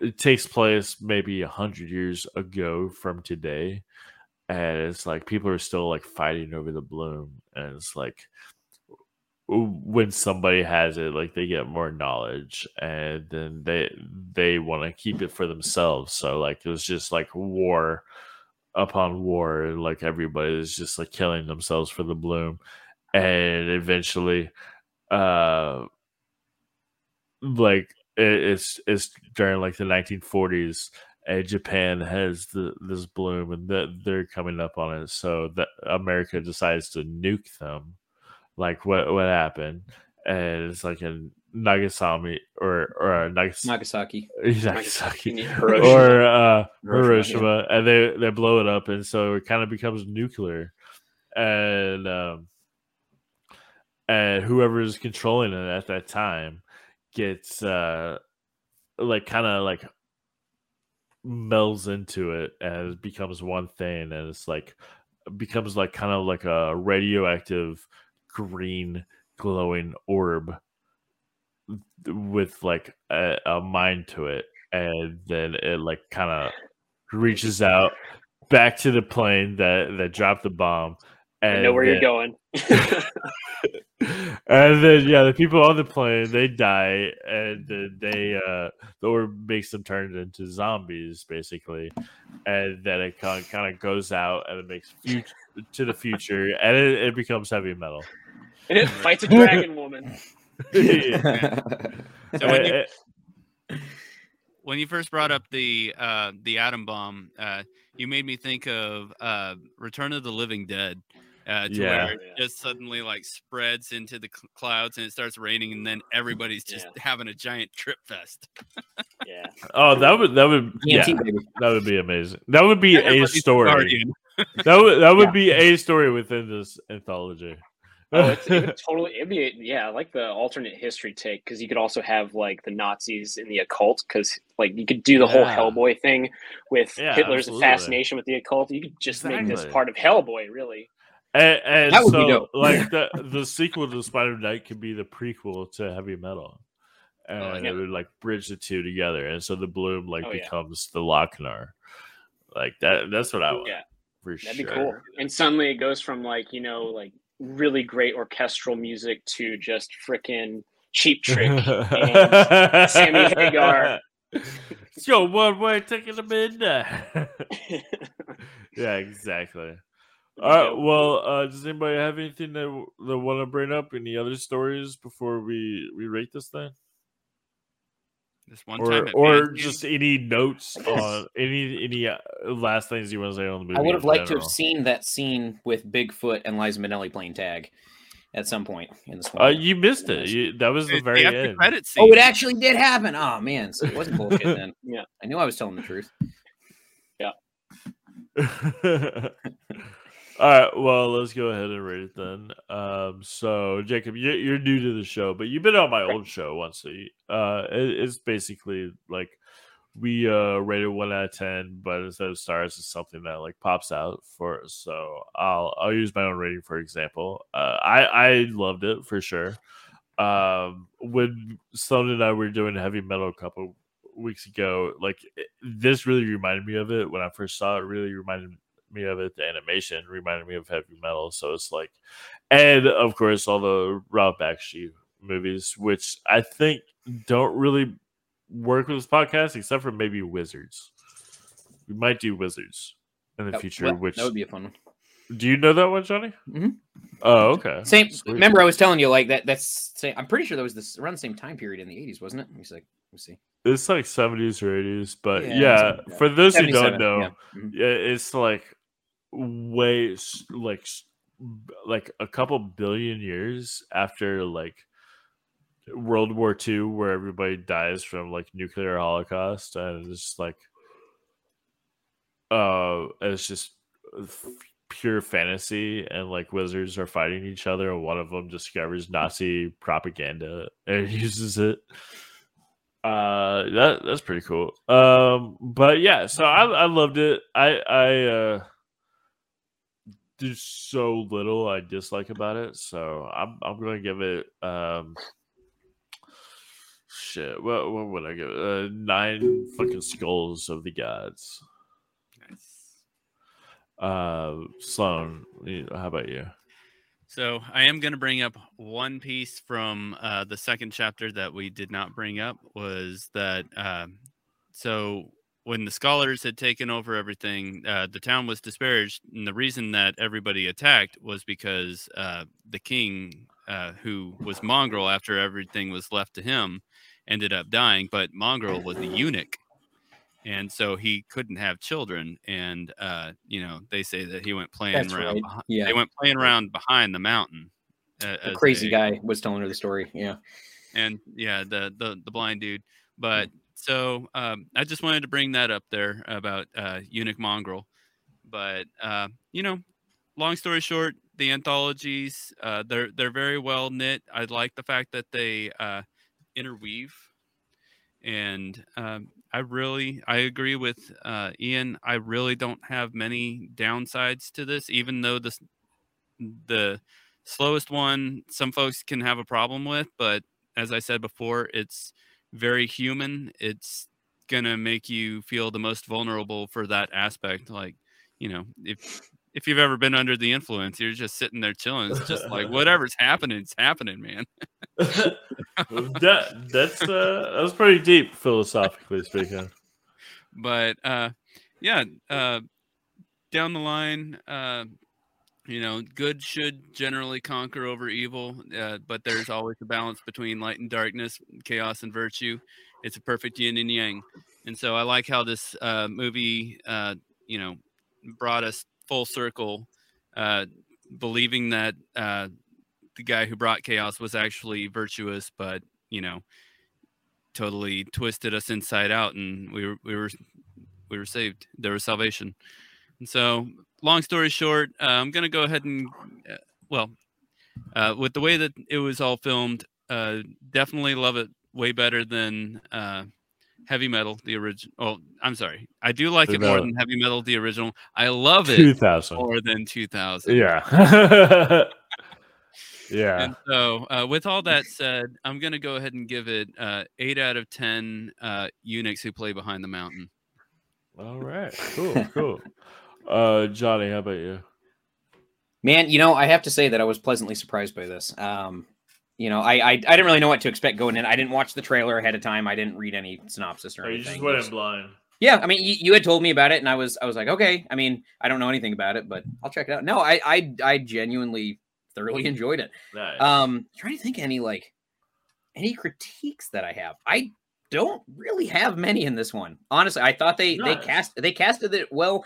S1: it takes place maybe a hundred years ago from today and it's like people are still like fighting over the bloom and it's like when somebody has it like they get more knowledge and then they they want to keep it for themselves so like it was just like war upon war and like everybody is just like killing themselves for the bloom and eventually uh like it, it's it's during like the 1940s and Japan has the this bloom and that they're coming up on it so that America decides to nuke them. Like what what happened? And it's like in Nagasaki or or Nagas-
S3: Nagasaki.
S1: Nagasaki.
S4: Hiroshima.
S1: or uh,
S3: Hiroshima,
S1: Hiroshima, and they they blow it up, and so it kind of becomes nuclear, and um, and whoever is controlling it at that time gets uh like kind of like melds into it and it becomes one thing, and it's like becomes like kind of like a radioactive green glowing orb with like a, a mind to it. And then it like kind of reaches out back to the plane that that dropped the bomb and
S4: I know where
S1: then,
S4: you're going.
S1: and then yeah the people on the plane they die and then they uh the orb makes them turn into zombies basically and then it kind of, kind of goes out and it makes future to the future and it, it becomes heavy metal
S4: and it fights a dragon woman.
S1: Yeah.
S2: So when you,
S1: Uh,
S2: when you first brought up the uh, the atom bomb, uh, you made me think of uh, Return of the Living Dead. Uh, to
S1: Yeah.
S2: where it just suddenly like spreads into the cl- clouds and it starts raining and then everybody's just having a giant trip fest.
S4: Yeah.
S1: oh that would that would yeah
S3: TNT,
S1: that would be amazing that would be a story that would that would
S3: Yeah.
S1: be a story within this anthology
S4: Oh, it's, it would totally. It'd be yeah, I like the alternate history take because you could also have like the Nazis in the occult because like you could do the whole
S1: Yeah.
S4: Hellboy thing with
S1: Yeah,
S4: Hitler's
S1: absolutely.
S4: fascination with the occult. You could just make this part of Hellboy, really.
S1: And, and
S3: That would be
S1: so,
S3: dope.
S1: like the the sequel to Spine of Night could be the prequel to Heavy Metal, oh, and
S4: Oh, yeah.
S1: it would like bridge the two together, and so the bloom like
S4: Oh, yeah.
S1: becomes the Loc-Nar. Like that. That's what I want.
S4: Yeah,
S1: for
S4: that'd
S1: sure.
S4: be cool. And suddenly it goes from like you know like really great orchestral music to just freaking cheap trick. and Sammy Hagar.
S1: Let's go one way ticket to midnight. yeah, exactly. All right. Well, uh, does anybody have anything that they want to bring up? Any other stories before we we rate this thing?
S2: This one
S1: or
S2: time
S1: or just any notes
S3: I
S1: on any any uh, last things you want to say on the movie?
S3: I would have
S1: in
S3: liked to have seen that scene with Bigfoot and Liza Minnelli playing tag at some point in this
S1: Uh,
S3: one.
S1: you missed it. You, that was the
S2: It's
S1: very
S2: after
S1: end.
S2: credit scene.
S3: oh, it actually did happen. Oh man, so it wasn't bullshit then.
S4: Yeah.
S3: I knew I was telling the truth.
S1: All right, well, let's go ahead and rate it then. Um, so Jacob, you- you're new to the show, but you've been on my old show once. So you- uh, it- it's basically like we uh rated one out of ten, but instead of stars, it's something that like pops out for us. So I'll I'll use my own rating for example. Uh, I I loved it for sure. Um, when Sloan and I were doing heavy metal a couple weeks ago, like it- this really reminded me of it when I first saw it. Really reminded me of it. The animation reminded me of heavy metal. So it's like, and of course, all the Rob Bakshi movies, which I think don't really work with this podcast, except for maybe Wizards. We might do Wizards in the
S3: That-
S1: future,
S3: well,
S1: which
S3: that would be a fun one.
S1: Do you know that one, Johnny?
S3: Mhm.
S1: Oh, okay.
S3: Same.
S1: Sweet.
S3: Remember, I was telling you like that. That's. Same, I'm pretty sure that was this around the same time period in the 80s, wasn't it? Me see. Let me see.
S1: It's like seventies or eighties, but
S3: Yeah,
S1: yeah,
S3: like
S1: for those who don't know,
S3: yeah. Mhm.
S1: yeah, it's like way like like a couple billion years after like World War II, where everybody dies from like nuclear holocaust, and it's just like uh, it's just pure fantasy, and like wizards are fighting each other, and one of them discovers Nazi propaganda and uses it. Uh that that's pretty cool. Um but yeah so i i loved it. I i uh there's so little i dislike about it so i'm i'm gonna give it um shit what what would i give it? Uh, nine fucking skulls of the gods. Nice. uh sloan how about you?
S2: So I am going to bring up one piece from uh, the second chapter that we did not bring up was that um, so when the scholars had taken over everything, uh, the town was disparaged, and the reason that everybody attacked was because uh, the king, uh, who was mongrel after everything was left to him, ended up dying. But mongrel was a eunuch, and so he couldn't have children. And uh, you know, they say that he went playing
S3: That's
S2: around.
S3: right.
S2: behi-
S3: Yeah.
S2: They went playing around behind the mountain.
S3: The crazy
S2: they-
S3: guy was telling her the story. Yeah.
S2: and yeah, the the the blind dude. But so um, I just wanted to bring that up there about uh, eunuch mongrel. But uh, you know, long story short, the anthologies uh, they're they're very well knit. I like the fact that they uh, interweave, and um, I really I agree with uh, Ian. I really don't have many downsides to this, even though this the slowest one some folks can have a problem with, but as I said before, it's very human. It's gonna make you feel the most vulnerable for that aspect. Like, you know, if if you've ever been under the influence, you're just sitting there chilling. It's just like whatever's happening, it's happening, man.
S1: that that's uh that was pretty deep philosophically speaking
S2: but uh yeah uh down the line uh you know good should generally conquer over evil uh, but there's always a balance between light and darkness chaos and virtue. It's a perfect yin and yang. And so i like how this uh movie uh you know brought us full circle uh believing that uh the guy who brought chaos was actually virtuous but you know totally twisted us inside out and we were we were we were saved. There was salvation. And so long story short uh, i'm going to go ahead and uh, well uh, with the way that it was all filmed uh, definitely love it way better than uh, heavy metal the original oh i'm sorry. I do like it more than heavy metal the original. I love it
S1: 2000
S2: more than 2000
S1: yeah. Yeah.
S2: And so, uh, with all that said, I'm going to go ahead and give it uh, eight out of 10 uh, eunuchs who play behind the mountain.
S1: all right. Cool cool uh johnny how about you
S3: Man, you know, I have to say that I was pleasantly surprised by this. Um, you know, I, I I didn't really know what to expect going in. I didn't watch the trailer ahead of time. I didn't read any synopsis or
S1: oh, you
S3: anything.
S1: just went in blind
S3: Yeah, I mean, you, you had told me about it, and I was I was like, okay. I mean, I don't know anything about it, but I'll check it out. No, I I I genuinely thoroughly enjoyed it.
S1: nice.
S3: Um, trying to think any like any critiques that I have. I don't really have many in this one. Honestly, I thought they they cast they casted it well.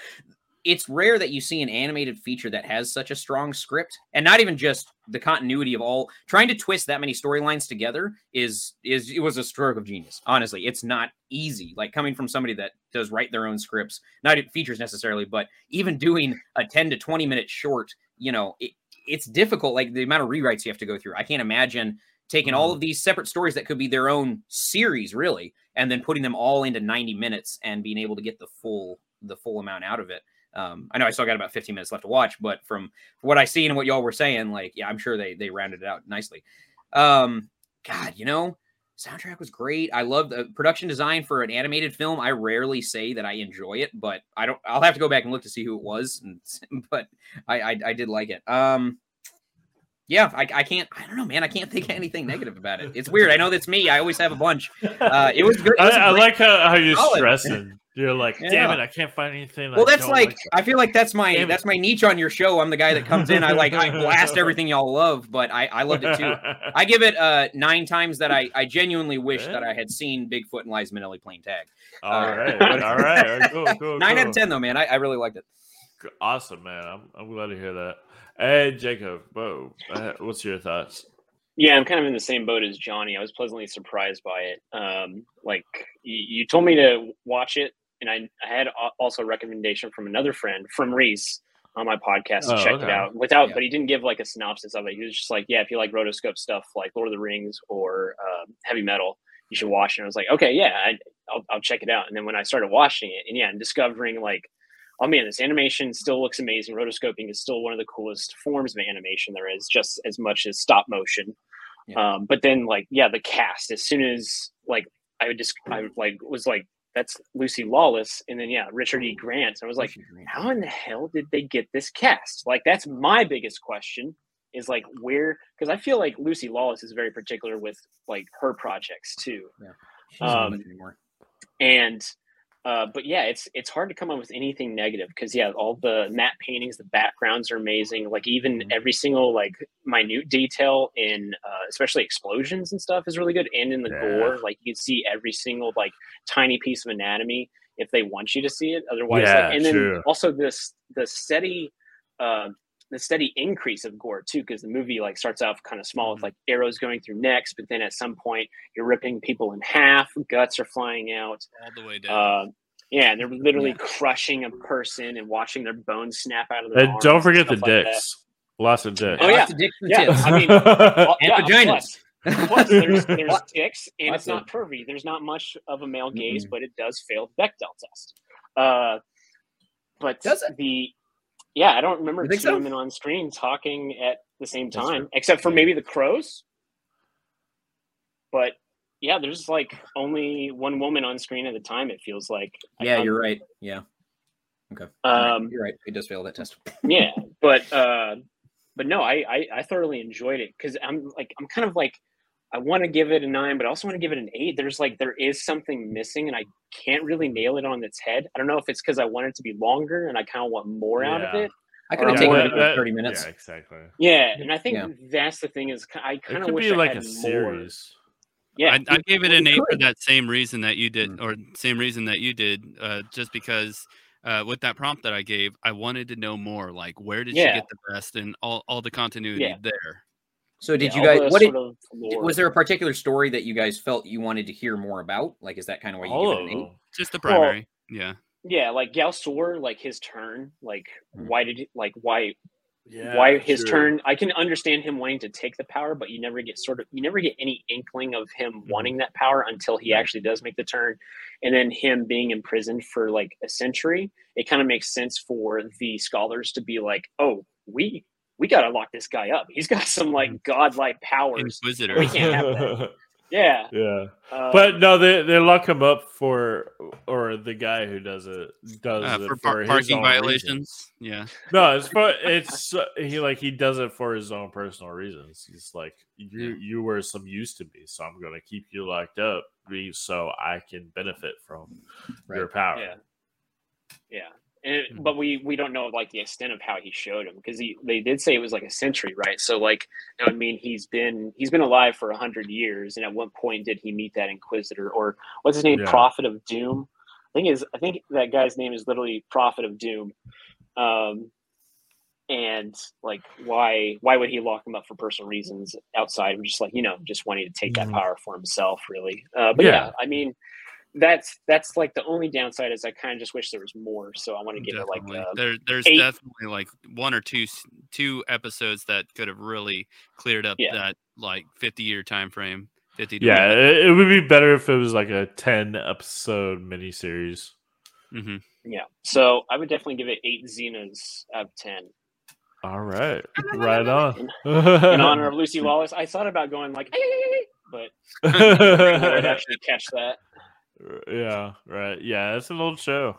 S3: It's rare that you see an animated feature that has such a strong script, and not even just the continuity of all. Trying to twist that many storylines together is is it was a stroke of genius. Honestly, it's not easy. Like coming from somebody that does write their own scripts, not features necessarily, but even doing a ten to twenty minute short, you know, it, it's difficult. Like the amount of rewrites you have to go through. I can't imagine taking all of mm-hmm. these separate stories that could be their own series, really, and then putting them all into 90 minutes and being able to get the full the full amount out of it. Um, I know I still got about 15 minutes left to watch, but from what I see and what y'all were saying, like, yeah, I'm sure they they rounded it out nicely. Um, God, you know, soundtrack was great. I love the production design for an animated film. I rarely say that I enjoy it, but I don't. I'll have to go back and look to see who it was, and, but I, I I did like it. Um, yeah, I, I can't. I don't know, man. I can't think of anything negative about it. It's weird. I know that's me. I always have a bunch. Uh, it was good. It
S1: I,
S3: was
S1: I like how, how you're
S3: solid.
S1: stressing You're like, damn
S3: Yeah.
S1: it, I can't find anything.
S3: Well,
S1: I
S3: that's
S1: don't
S3: like I feel like that's my
S1: Damn it.
S3: that's my niche on your show. I'm the guy that comes in. I like I blast everything y'all love, but I I loved it too. I give it uh nine times that I I genuinely wish that I had seen Bigfoot and Liza Minnelli playing tag.
S1: all right,
S3: but-
S1: all right, all right, cool, cool.
S3: Nine out of ten though, man. I, I really liked it.
S1: Awesome, man. I'm, I'm glad to hear that. Hey, Jacob, whoa, uh, what's your thoughts?
S4: Yeah, I'm kind of in the same boat as Johnny. I was pleasantly surprised by it. Um, like you, you told me to watch it, and I, I had also a recommendation from another friend from Rhys on my podcast to
S1: Oh,
S4: check
S1: okay.
S4: it out without,
S3: Yeah.
S4: but he didn't give like a synopsis of it. He was just like, yeah, if you like rotoscope stuff like Lord of the Rings or uh, heavy metal, you should watch it. And I was like, okay, yeah, I, I'll, I'll check it out. And then when I started watching it, and yeah, and discovering like, oh man, this animation still looks amazing. Rotoscoping is still one of the coolest forms of animation there is, just as much as stop motion.
S3: Yeah.
S4: Um, but then like, yeah, the cast. As soon as like I would just, I like was like, that's Lucy Lawless, and then yeah, Richard E. Grant. And I was like, how in the hell did they get this cast? Like, that's my biggest question. Is like where because I feel like Lucy Lawless is very particular with like her projects too
S3: She's not
S4: Um,
S3: anymore.
S4: and uh, but yeah, it's it's hard to come up with anything negative because yeah, all the matte paintings, the backgrounds are amazing. Like even
S3: Mhm.
S4: every single like minute detail in uh, especially explosions and stuff is really good, and in the
S1: Yeah.
S4: gore, like you can see every single like tiny piece of anatomy if they want you to see it. Otherwise,
S1: Yeah,
S4: like, and then
S1: true.
S4: also this the steady. Uh, the steady increase of gore too, because the movie like starts off kind of small with like arrows going through necks, but then at some point you're ripping people in half, guts are flying out.
S2: all the way down.
S4: Uh, yeah, and they're literally
S3: Yeah.
S4: crushing a person and watching their bones snap out of their
S1: And
S4: arms
S1: don't
S4: and
S1: forget the
S4: stuff like that.
S1: dicks. Lots of dicks.
S4: Oh, yeah.
S3: Lots of dicks and
S4: Yeah,
S3: tits.
S4: I mean, Well,
S3: And
S4: yeah,
S3: vaginas.
S4: Plus, plus there's, there's dicks, and
S3: Lots
S4: it's not
S3: of-
S4: pervy. There's not much of a male gaze,
S3: Mm-mm.
S4: but it does fail the Bechdel test. Uh, but
S3: Does it?
S4: the yeah, I don't remember two
S3: so?
S4: women on screen talking at the same time, except for maybe the crows. But yeah, there's like only one woman on screen at a time. It feels like.
S3: Yeah, you're right. Yeah. Okay. You're right.
S4: Um,
S3: you're right. It does fail that test.
S4: yeah but uh but no i i, I thoroughly enjoyed it because i'm like i'm kind of like i want to give it a nine but i also want to give it an eight there's like there is something missing and i can't really nail it on its head i don't know if it's because i want it to be longer and i kind of want more out of it
S3: I could have taken
S4: that-
S3: it for 30 minutes.
S1: Yeah, exactly.
S4: yeah and i think
S3: Yeah.
S4: that's the thing is i kind of
S1: could
S4: wish
S1: be
S4: I
S1: like
S4: had
S1: a
S4: more.
S1: series.
S4: yeah
S2: I, I gave it an
S3: you
S2: eight for that same reason that you did,
S3: Mm.
S2: or same reason that you did, uh, just because uh, with that prompt that I gave, I wanted to know more. Like, where did
S4: Yeah.
S2: she get the best and all, all the continuity
S4: Yeah.
S2: there?
S3: So did
S4: Yeah,
S3: you guys what did,
S4: sort of
S3: was there a particular story that you guys felt you wanted to hear more about? Like is that kind of why you
S1: All
S3: give it
S1: of
S3: an.
S2: Just the
S4: Well,
S2: primary. yeah.
S4: yeah like Ghal-Sur, like his turn like
S3: Mhm.
S4: why did he, like why
S1: Yeah,
S4: why his
S1: true.
S4: turn i can understand him wanting to take the power but you never get sort of you never get any inkling of him wanting that power until he
S3: Right.
S4: actually does make the turn and then him being imprisoned for like a century it kind of makes sense for the scholars to be like oh we we got to lock this guy up he's got some like godlike powers
S2: Inquisitor.
S4: we can't have that yeah
S1: yeah.
S4: uh,
S1: But no, they they lock him up for or the guy who does it does
S2: Uh,
S1: it
S2: for
S1: for,
S2: par-
S1: his
S2: parking
S1: own
S2: violations.
S1: reasons.
S2: Yeah.
S1: No, it's for it's uh, he like he does it for his own personal reasons. He's like you
S2: Yeah.
S1: you were some use to me, so I'm gonna keep you locked up so I can benefit from your power.
S4: yeah yeah and
S1: Mhm.
S4: but we we don't know like the extent of how he showed him because he they did say it was like a century right so like that would mean he's been he's been alive for a hundred years and at what point did he meet that inquisitor or what's his name
S1: Yeah.
S4: prophet of doom i think is i think that guy's name is literally prophet of doom um and like why why would he lock him up for personal reasons outside of just like you know just wanting to take that
S1: Mhm.
S4: power for himself really uh but yeah,
S1: Yeah.
S4: i mean that's that's like the only downside is i kind of just wish there was more so i want to give
S2: Definitely.
S4: it like uh,
S2: there, there's
S4: eight.
S2: definitely like one or two two episodes that could have really cleared up
S4: Yeah.
S2: that like 50 year time frame. 50
S1: Yeah, it, it would be better if it was like a ten episode miniseries.
S2: hmm
S4: yeah so i would definitely give it eight xenas out of ten
S1: All right, right on.
S4: in honor of lucy Lawless i thought about going like but i would actually catch that
S1: yeah, right. Yeah, it's an old show.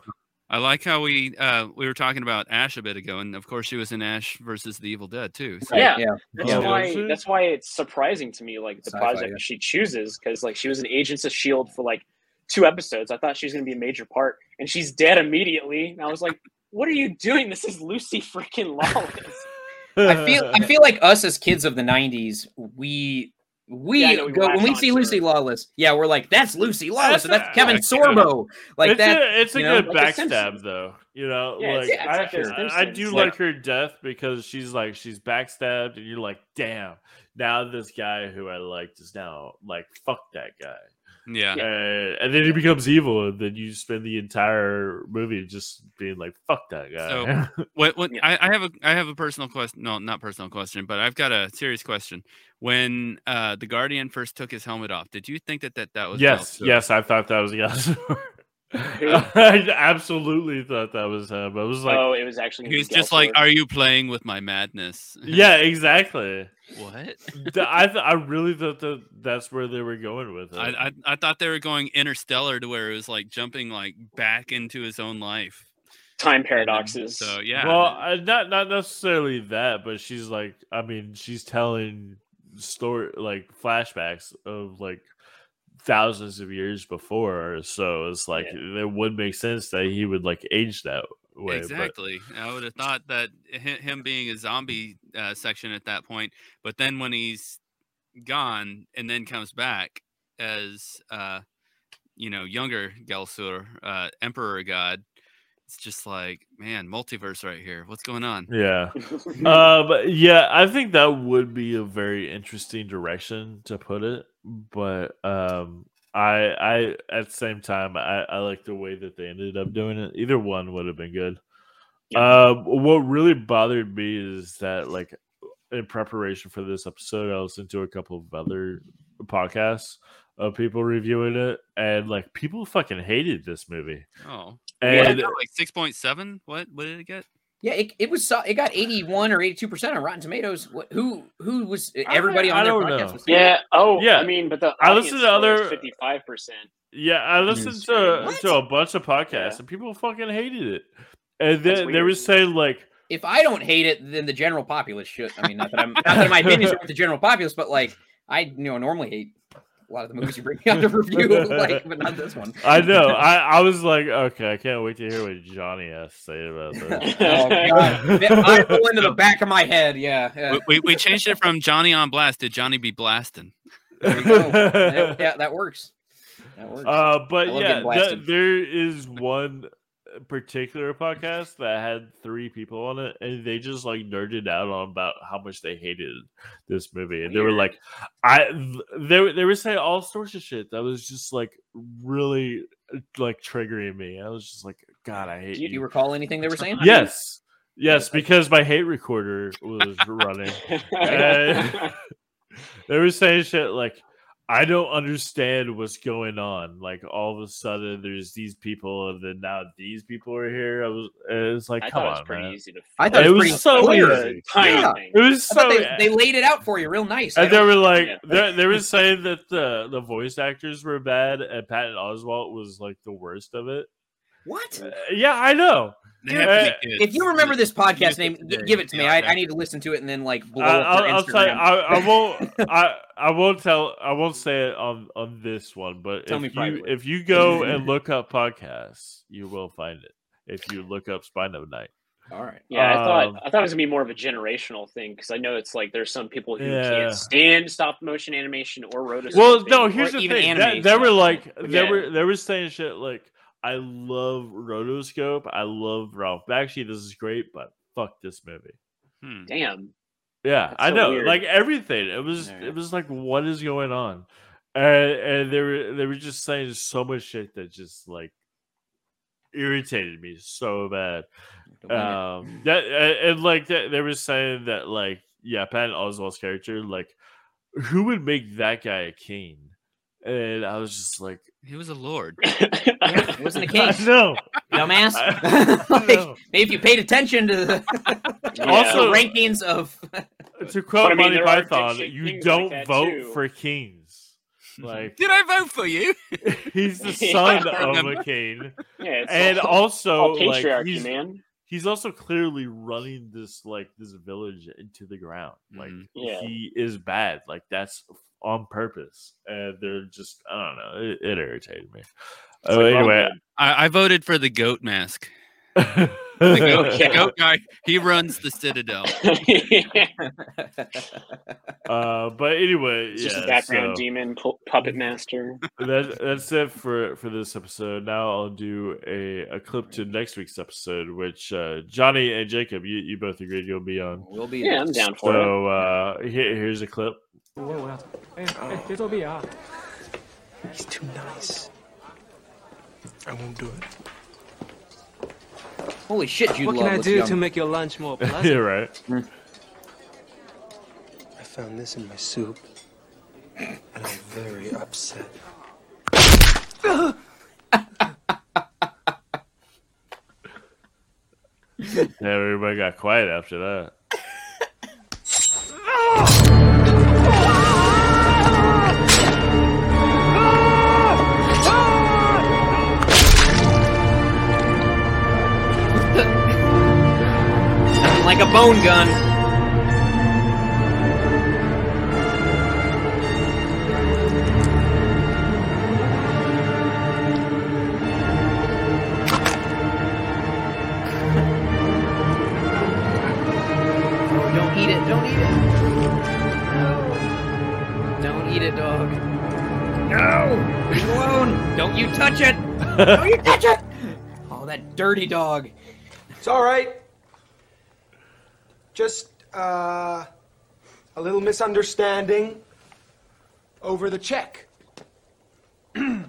S2: I like how we uh we were talking about Ash a bit ago, and of course she was in Ash versus the Evil Dead too. So,
S4: Yeah.
S3: yeah.
S4: That's
S1: Yeah.
S4: why. That's why it's surprising to me, like the
S3: Sci-fi,
S4: project
S3: yeah.
S4: she chooses, because like she was an Agents of Shield for like two episodes. I thought she was going to be a major part, and she's dead immediately. And I was like, "What are you doing? This is Lucy freaking Lawless."
S3: I feel I feel like us as kids of the '90s, we we
S4: Yeah, we
S3: go when we see Lucy. Lawless. Yeah, we're like, that's Lucy Lawless, and
S1: That's
S3: that's
S1: a-
S3: Kevin Sorbo. Like
S1: it's
S3: that.
S1: A, it's a
S3: know,
S1: good
S4: like
S1: backstab, though. You know,
S4: Yeah,
S1: like
S4: yeah,
S1: I, I, I do like her death because she's like she's backstabbed, and you're like, damn. Now this guy who I liked is now like, fuck that guy.
S2: Yeah.
S1: Uh, and then he becomes evil, and then you spend the entire movie just being like, "Fuck that guy."
S2: What? What?
S4: Yeah.
S2: I, I have a I have a personal question. No, not personal question, but I've got a serious question. When uh the Guardian first took his helmet off, did you think that that, that was
S1: yes, yes, I thought that was yes. I absolutely thought that was him. I was like,
S4: oh, it was actually.
S2: He was just like, "Are you playing with my madness?"
S1: yeah, exactly.
S2: what?
S1: I th- I really thought that that's where they were going with it.
S2: I, I I thought they were going interstellar to where it was like jumping like back into his own life.
S4: time paradoxes.
S2: So yeah.
S1: Well, I, not not necessarily that, but she's like, I mean, she's telling story like flashbacks of like thousands of years before. So it's like it would make sense that he would like age that way. but-
S2: Exactly. I would have thought that him being a zombie uh, section at that point, but then when he's gone and then comes back as uh, you know younger Ghal-Sur, uh, Emperor God, it's just like man, multiverse right here. What's going on?
S1: Yeah. um yeah i think that would be a very interesting direction to put it but um i i at the same time i i like the way that they ended up doing it either one would have been good um what really bothered me is that like in preparation for this episode i listened to a couple of other podcasts of people reviewing it and like people fucking hated this movie
S2: Oh,
S4: Yeah,
S1: and
S2: like six point seven. What? What did it get?
S3: Yeah, it, it was so- it got 81 or 82 percent on Rotten Tomatoes. Who who was everybody
S1: I
S3: on their
S1: don't
S3: podcast
S1: know.
S3: was
S4: yeah. Oh,
S1: Yeah.
S4: I mean, but the
S1: I listened to other-
S4: fifty-five percent.
S1: Yeah, I listened to
S3: What?
S1: to a bunch of podcasts
S4: Yeah.
S1: and people fucking hated it. And then they were saying like,
S3: if I don't hate it, then the general populace should. I mean, not that I'm not that my opinions are with the general populace, but like I you know normally hate a lot of the movies you bring out to review, like, but not this one.
S1: I know. I, I was like, okay, I can't wait to hear what Johnny has to say about this.
S3: Oh god, I roll into the back of my head. Yeah, yeah.
S2: We, we, we changed it from Johnny on blast to Johnny be blasting.
S3: There you go. yeah, yeah, that works. That works.
S1: Uh, but yeah, th- there is one particular podcast that had three people on it, and they just like nerded out on about how much they hated this movie, and they were like, "I," they were- they were saying all sorts of shit that was just like really like triggering me. I was just like, "God, I hate
S3: do
S1: you."
S3: you, do you recall anything they were saying?
S1: yes, yes, because my hate recorder was running. And they were saying shit like I don't understand what's going on. Like all of a sudden there's these people and then now these people are here. I was it's like
S4: I
S1: come
S4: thought it was
S1: on,
S4: pretty
S1: man.
S4: easy to.
S3: I thought
S1: It
S3: it was
S1: was so
S3: clear.
S1: easy.
S3: Yeah.
S1: It was so
S3: they, they laid it out for you real nice.
S1: and they were like
S4: Yeah.
S1: they, they were saying that the the voice actors were bad and Patton Oswalt was like the worst of it.
S3: what?
S1: Uh, yeah, I know.
S2: They
S3: Dude,
S2: have to
S1: uh,
S2: be kids.
S3: If you remember this podcast name, give it to me. I. I need to listen to it and then like blow
S1: I,
S3: up their
S1: I'll, I'll tell you,
S3: Instagram.
S1: I, I won't. I, I won't tell. I won't say it on on this one. But
S3: Tell
S1: if
S3: me
S1: you
S3: privately.
S1: if you go and look up podcasts, you will find it. If you look up Spine of Night,
S3: All right.
S4: Yeah, I thought
S1: Um,
S4: I thought it was gonna be more of a generational thing because I know it's like there's some people who
S1: Yeah.
S4: can't stand stop motion animation or rotoscoping.
S1: well, no. Here's the thing. That,
S3: anime
S1: they were like they
S4: Yeah.
S1: were they were saying shit like, "I love rotoscope. I love Ralph Bakshi. This is great, but fuck this movie."
S2: Hmm.
S4: damn.
S1: Yeah,
S4: That's
S1: I
S4: so
S1: know.
S4: weird.
S1: Like everything. It was
S3: Yeah.
S1: it was like what is going on? And and they were they were just saying so much shit that just like irritated me so bad.
S3: Don't blame you.
S1: Um that and, and, like that they were saying that like yeah, Patton Oswalt's character, like who would make that guy a king? And I was just like
S2: He was a lord.
S3: Yeah, it wasn't a king,
S1: no, know.
S3: dumbass. Like,
S1: know.
S3: maybe if you paid attention to the,
S4: Yeah.
S1: Also-
S3: the rankings of
S1: To quote
S4: I mean,
S1: Monty Python, you don't
S4: that,
S1: vote
S4: too.
S1: for kings. Like
S2: Did I vote for you?
S1: he's the son
S2: I
S1: of a king.
S4: yeah, it's
S1: and
S4: all,
S1: also
S4: all
S1: like
S4: patriarchy,
S1: he's,
S4: man.
S1: He's also clearly running this like this village into the ground. Like
S2: Mhm.
S4: Yeah.
S1: he is bad. Like that's on purpose, and they're just I don't know. It, it irritated me. Oh,
S4: like
S1: anyway,
S2: I, I voted for the goat mask.
S1: the
S2: The goat,
S4: Yeah.
S2: the goat guy, he runs the Citadel.
S1: uh, but anyway,
S4: It's just a background
S1: so-
S4: demon pu- puppet master.
S1: that, that's it for for this episode. Now I'll do a, a clip to next week's episode, which uh, Johnny and Jacob, you, you both agreed you'll be on.
S3: We'll be
S4: Yeah, I'm down for it.
S1: So uh, here, here's a clip.
S8: He's too nice. I won't do it.
S3: Holy shit, Jude
S8: what
S3: Law
S8: can I
S3: looks
S8: do
S3: young.
S8: to make your lunch more pleasant?
S1: yeah, right.
S8: I found this in my soup, and I'm very upset.
S1: Yeah, everybody got quiet after that.
S3: Like a bone gun. Oh, don't eat it. Don't eat it. No. Don't eat it, dog. No. Leave alone. Don't you touch it. Don't you touch it. Oh, that dirty dog.
S8: It's all right. Just uh, a little misunderstanding over the check.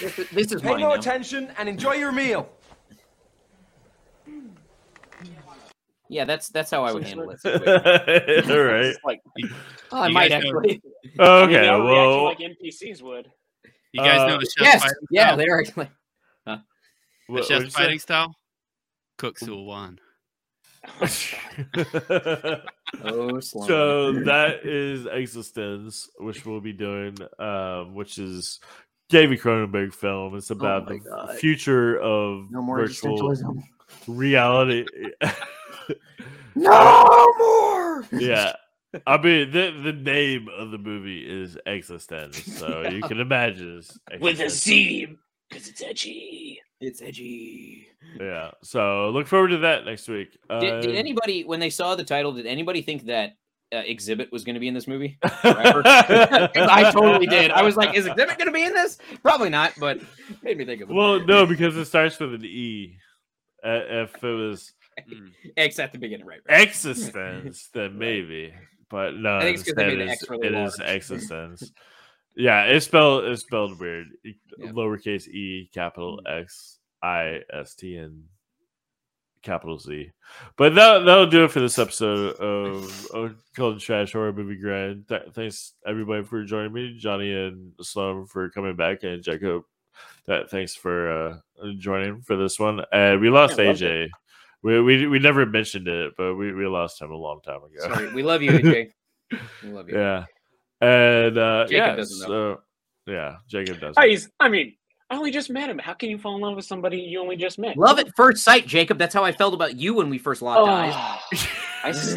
S3: This, is- this is
S8: Pay no
S3: now.
S8: attention and enjoy your meal.
S3: Yeah, that's that's how I would handle it.
S1: All right.
S4: Like
S3: Oh, I
S2: You
S3: might
S2: guys know-
S3: actually.
S4: I mean,
S1: Okay.
S4: they
S1: Well,
S4: like NPCs would.
S2: You guys
S1: Uh,
S2: know the chef
S3: Yes, yeah, they're actually.
S1: what-
S2: The
S1: what'd
S2: chef
S1: you say?
S2: fighting style. Cook Sulwan.
S3: Oh,
S1: so that is eXistenZ, which we'll be doing, um, which is David Cronenberg film. It's about
S3: my
S1: the
S3: God.
S1: future of
S3: no more
S1: virtual reality.
S3: No more.
S1: yeah. I mean, the the name of the movie is eXistenZ, so you can imagine it's
S4: With a
S1: existential.
S4: C, because it's edgy.
S3: It's edgy.
S1: Yeah. So look forward to that next week.
S3: Did, did
S1: Uh,
S3: anybody, when they saw the title, did anybody think that uh, Xzibit was going to be in this movie?
S1: I
S3: I totally did. I was like, is Xzibit going to be in this? Probably not, but made me think of it.
S1: Well, no, because it starts with an E. Uh, if it was
S2: Mm.
S3: X at the beginning, right? right.
S1: existence, then maybe. But no,
S3: I think it's 'cause they
S1: instead
S3: made the
S1: it
S3: X
S1: is-
S3: really
S1: it is
S3: large.
S1: existence. Yeah, it's spelled it's spelled weird.
S3: Yeah.
S1: Lowercase e, capital X, I, S, T, and capital Z. But that that'll do it for this episode of, of Cult and Trash Horror Movie Grind. Th- thanks everybody for joining me, Johnny and Sloan for coming back, and Jacob. That thanks for uh, joining for this one. And we lost
S4: Yeah,
S1: AJ. We, we we never mentioned it, but we, we lost him a long time ago.
S3: Sorry, we love you, AJ. We love you.
S1: yeah, and uh,
S3: Jacob
S1: yeah,
S3: doesn't know.
S1: so yeah, Jacob does.
S4: He's. I mean, I only just met him. How can you fall in love with somebody you only just met?
S3: Love at first sight, Jacob. That's how I felt about you when we first locked eyes.
S4: Oh, I, s-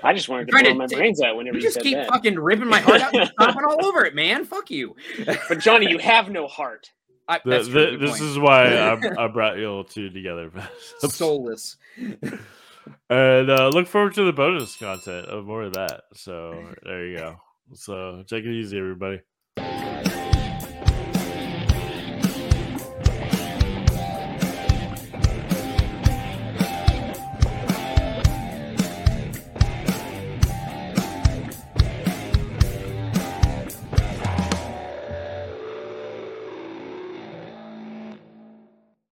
S4: I just wanted to blow
S3: to
S4: my brains out whenever
S3: You
S4: you,
S3: just
S4: said
S3: keep
S4: that.
S3: fucking ripping my heart out and stomping all over it, man. Fuck you.
S4: But Johnny, you have no heart.
S3: I,
S1: The- the-
S3: true,
S1: this
S3: point.
S1: is why I, I brought you all two together.
S3: soulless.
S1: and uh, look forward to the bonus content of more of that. So there you go. So take it easy, everybody.